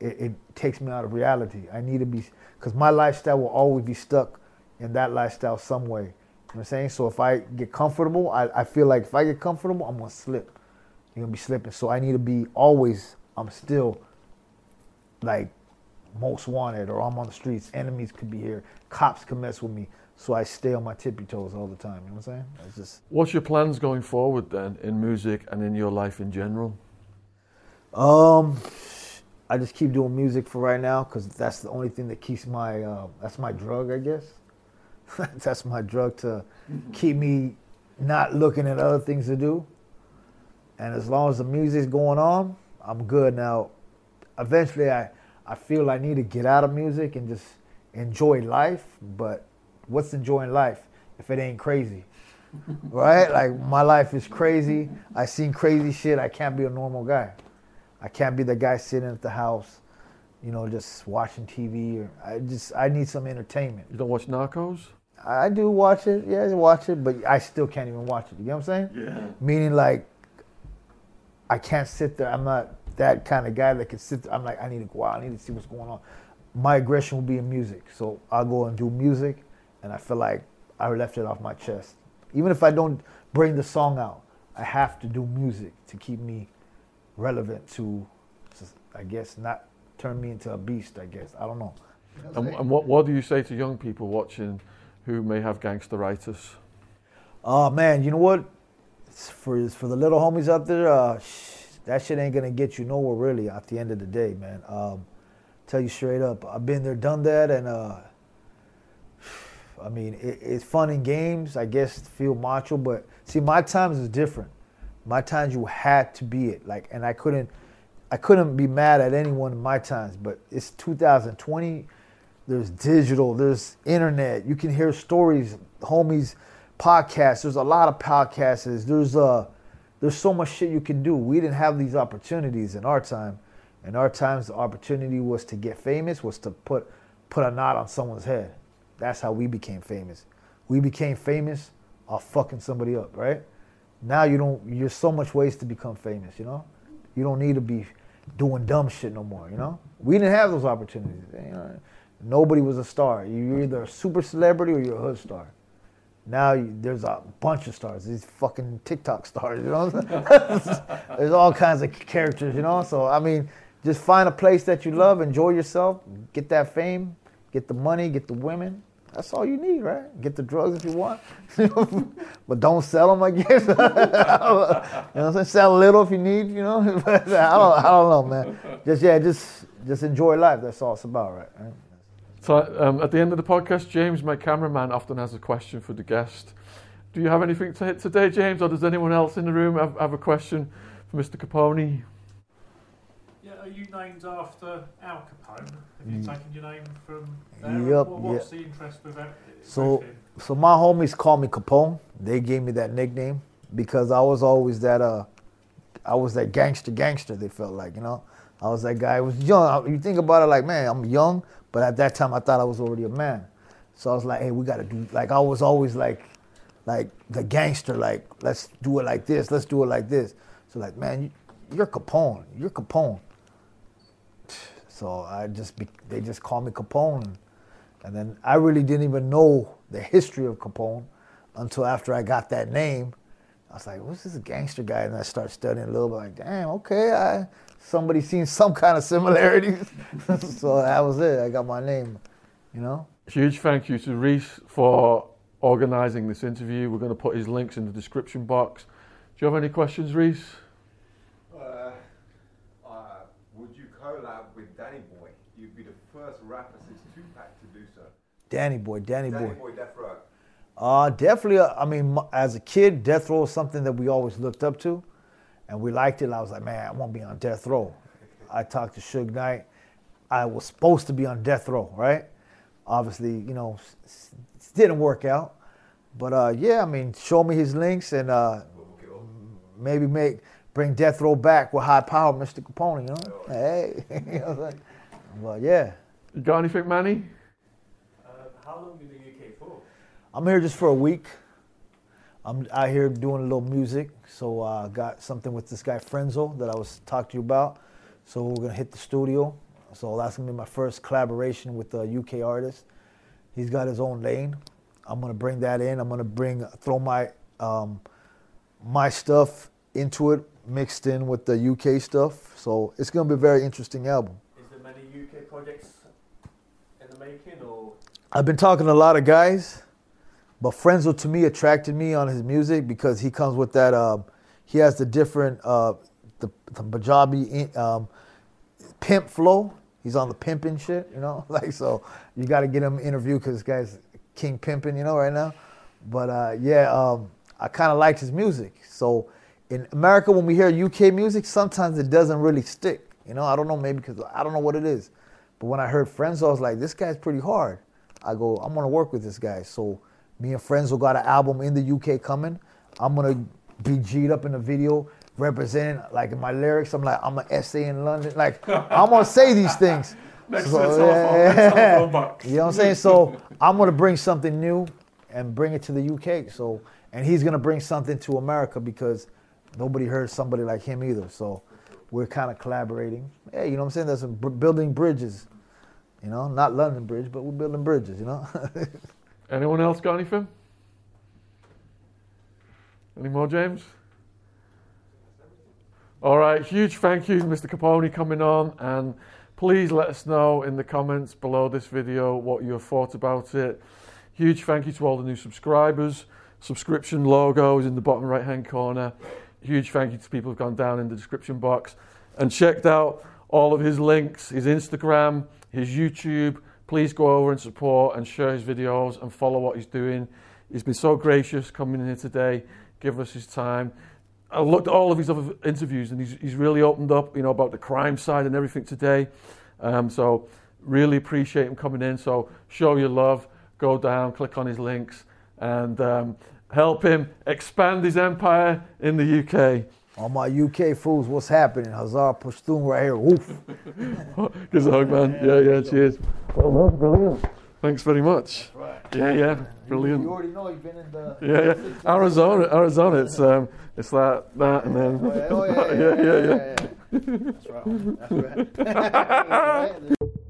Speaker 1: it, it takes me out of reality. I need to be, because my lifestyle will always be stuck in that lifestyle some way. You know what I'm saying? So if I get comfortable, I, I feel like if I get comfortable, I'm to slip. You're to be slipping. So I need to be always, I'm still like most wanted or I'm on the streets, enemies could be here, cops could mess with me. So I stay on my tippy toes all the time. You know what I'm saying? It's just.
Speaker 3: What's your plans going forward then in music and in your life in general?
Speaker 1: Um, I just keep doing music for right now because that's the only thing that keeps my uh, that's my drug, I guess. that's my drug to keep me not looking at other things to do. And as long as the music's going on, I'm good. Now, eventually, I I feel I need to get out of music and just enjoy life. But what's enjoying life if it ain't crazy? right? Like my life is crazy. I seen crazy shit. I can't be a normal guy. I can't be the guy sitting at the house, you know, just watching TV. Or I just I need some entertainment.
Speaker 3: You don't watch Narcos?
Speaker 1: I do watch it. Yeah, I watch it, but I still can't even watch it. You know what I'm
Speaker 3: saying? Yeah.
Speaker 1: Meaning like I can't sit there. I'm not that kind of guy that can sit. There. I'm like, I need to go out. I need to see what's going on. My aggression will be in music, so I'll go and do music, and I feel like I left it off my chest. Even if I don't bring the song out, I have to do music to keep me relevant to, I guess, not turn me into a beast. I guess I don't know.
Speaker 3: And, and what what do you say to young people watching who may have gangsteritis?
Speaker 1: Oh man, you know what? for for the little homies out there, uh, that shit ain't gonna get you nowhere really at the end of the day, man. Um, tell you straight up, I've been there, done that, and uh, I mean, it, it's fun in games, I guess, feel macho, but see, my times is different. My times you had to be it, like, and I couldn't. I couldn't be mad at anyone in my times, but it's 2020. There's digital, there's internet. You can hear stories, homies, podcasts. There's a lot of podcasts. There's uh, there's so much shit you can do. We didn't have these opportunities in our time. In our times, the opportunity was to get famous, was to put put a knot on someone's head. That's how we became famous. We became famous off fucking somebody up, right? Now you don't. There's so much ways to become famous. You know, you don't need to be doing dumb shit no more. You know, we didn't have those opportunities. You know? Nobody was a star. You're either a super celebrity or you're a hood star. Now you, there's a bunch of stars. These fucking TikTok stars, you know. there's all kinds of characters, you know. So I mean, just find a place that you love, enjoy yourself, get that fame, get the money, get the women. That's all you need, right? Get the drugs if you want, but don't sell them. I guess. you know what I'm saying? Sell a little if you need. You know. I don't. I don't know, man. Just yeah, just just enjoy life. That's all it's about, right? right?
Speaker 3: So um, at the end of the podcast, James, my cameraman, often has a question for the guest. Do you have anything to hit today, James, or does anyone else in the room have, have a question for Mr. Capone?
Speaker 4: Yeah, are you named after Al Capone? Have you
Speaker 1: Mm.
Speaker 4: taken your name from there?
Speaker 1: Yep,
Speaker 4: What- What's the interest with that?
Speaker 1: So, so my homies call me Capone. They gave me that nickname because I was always that uh, I was that gangster gangster. They felt like you know, I was that guy. I was young. You think about it, like man, I'm young, but at that time I thought I was already a man. So I was like, hey, we gotta do. Like I was always like, like the gangster. Like let's do it like this. Let's do it like this. So like, man, you, you're Capone. You're Capone. So I just be, they just call me Capone. And then I really didn't even know the history of Capone until after I got that name. I was like, what's this gangster guy? And I started studying a little bit like, damn, okay, I somebody seen some kind of similarities. so that was it. I got my name, you know?
Speaker 3: Huge thank you to Reese for organising this interview. We're going to put his links in the description box. Do you have any questions, Reese?
Speaker 2: Uh, uh, would you collab with Danny Boy? You'd be the first rapper since Tupac to do so.
Speaker 1: Danny boy, Danny,
Speaker 2: Danny
Speaker 1: boy.
Speaker 2: Boy, Death Row.
Speaker 1: Uh, definitely. Uh, I mean, m- as a kid, death row was something that we always looked up to, and we liked it. I was like, man, I want to be on death row. I talked to Suge Knight. I was supposed to be on death row, right? Obviously, you know, s- s- didn't work out. But uh, yeah, I mean, show me his links and uh, maybe make bring death row back with high power, Mr. Capone. You know, hey, you know what I'm saying? But yeah.
Speaker 3: You got anything, Manny?
Speaker 4: Uh, how long you in the UK for?
Speaker 1: I'm here just for a week. I'm out here doing a little music. So I uh, got something with this guy Frenzo that I was talking to you about. So we're gonna hit the studio. So that's gonna be my first collaboration with a UK artist. He's got his own lane. I'm gonna bring that in. I'm gonna bring throw my um, my stuff into it, mixed in with the UK stuff. So it's gonna be a very interesting album.
Speaker 4: Is there many UK projects in the making, or
Speaker 1: I've been talking to a lot of guys, but Frenzo to me attracted me on his music because he comes with that. Um, he has the different uh, the, the Punjabi um, pimp flow. He's on the pimping shit, you know. Like so, you got to get him interviewed because this guy's king pimping, you know, right now. But uh, yeah, um, I kind of liked his music. So in America, when we hear UK music, sometimes it doesn't really stick. You know, I don't know, maybe because I don't know what it is. But when I heard Frenzo, I was like, this guy's pretty hard. I go, I'm gonna work with this guy. So me and Frenzo got an album in the UK coming. I'm gonna be G'd up in the video, representing like in my lyrics. I'm like, I'm an essay in London. Like I'm gonna say these things.
Speaker 4: next
Speaker 1: So,
Speaker 4: to the next
Speaker 1: yeah. You know what I'm saying? So I'm gonna bring something new and bring it to the UK. So and he's gonna bring something to America because nobody heard somebody like him either. So we're kind of collaborating. Hey, you know what I'm saying? There's some br- building bridges. You know, not London Bridge, but we're building bridges. You know.
Speaker 3: Anyone else got anything? Any more, James? All right, huge thank you, to Mr. Capone, coming on, and please let us know in the comments below this video what you have thought about it. Huge thank you to all the new subscribers. Subscription logo is in the bottom right hand corner. Huge thank you to people who've gone down in the description box and checked out all of his links, his Instagram, his YouTube. Please go over and support and share his videos and follow what he's doing. He's been so gracious coming in here today, give us his time. I looked at all of his other interviews, and he's he's really opened up, you know, about the crime side and everything today. Um, so really appreciate him coming in. So show your love, go down, click on his links, and um, help him expand his empire in the UK.
Speaker 1: All my UK fools, what's happening? Hazar Pashtun right here. Woof.
Speaker 3: Gives a hug, man. Yeah, yeah, cheers. Well done, brilliant. Thanks very much.
Speaker 1: Right.
Speaker 3: Yeah, yeah, brilliant.
Speaker 1: You already know you've been in the.
Speaker 3: Yeah, yeah. Arizona, Arizona. It's um, it's that, that, and then.
Speaker 1: Oh, yeah, oh, yeah, yeah,
Speaker 3: yeah, yeah, yeah.
Speaker 1: yeah, yeah. That's right. That's right. Right.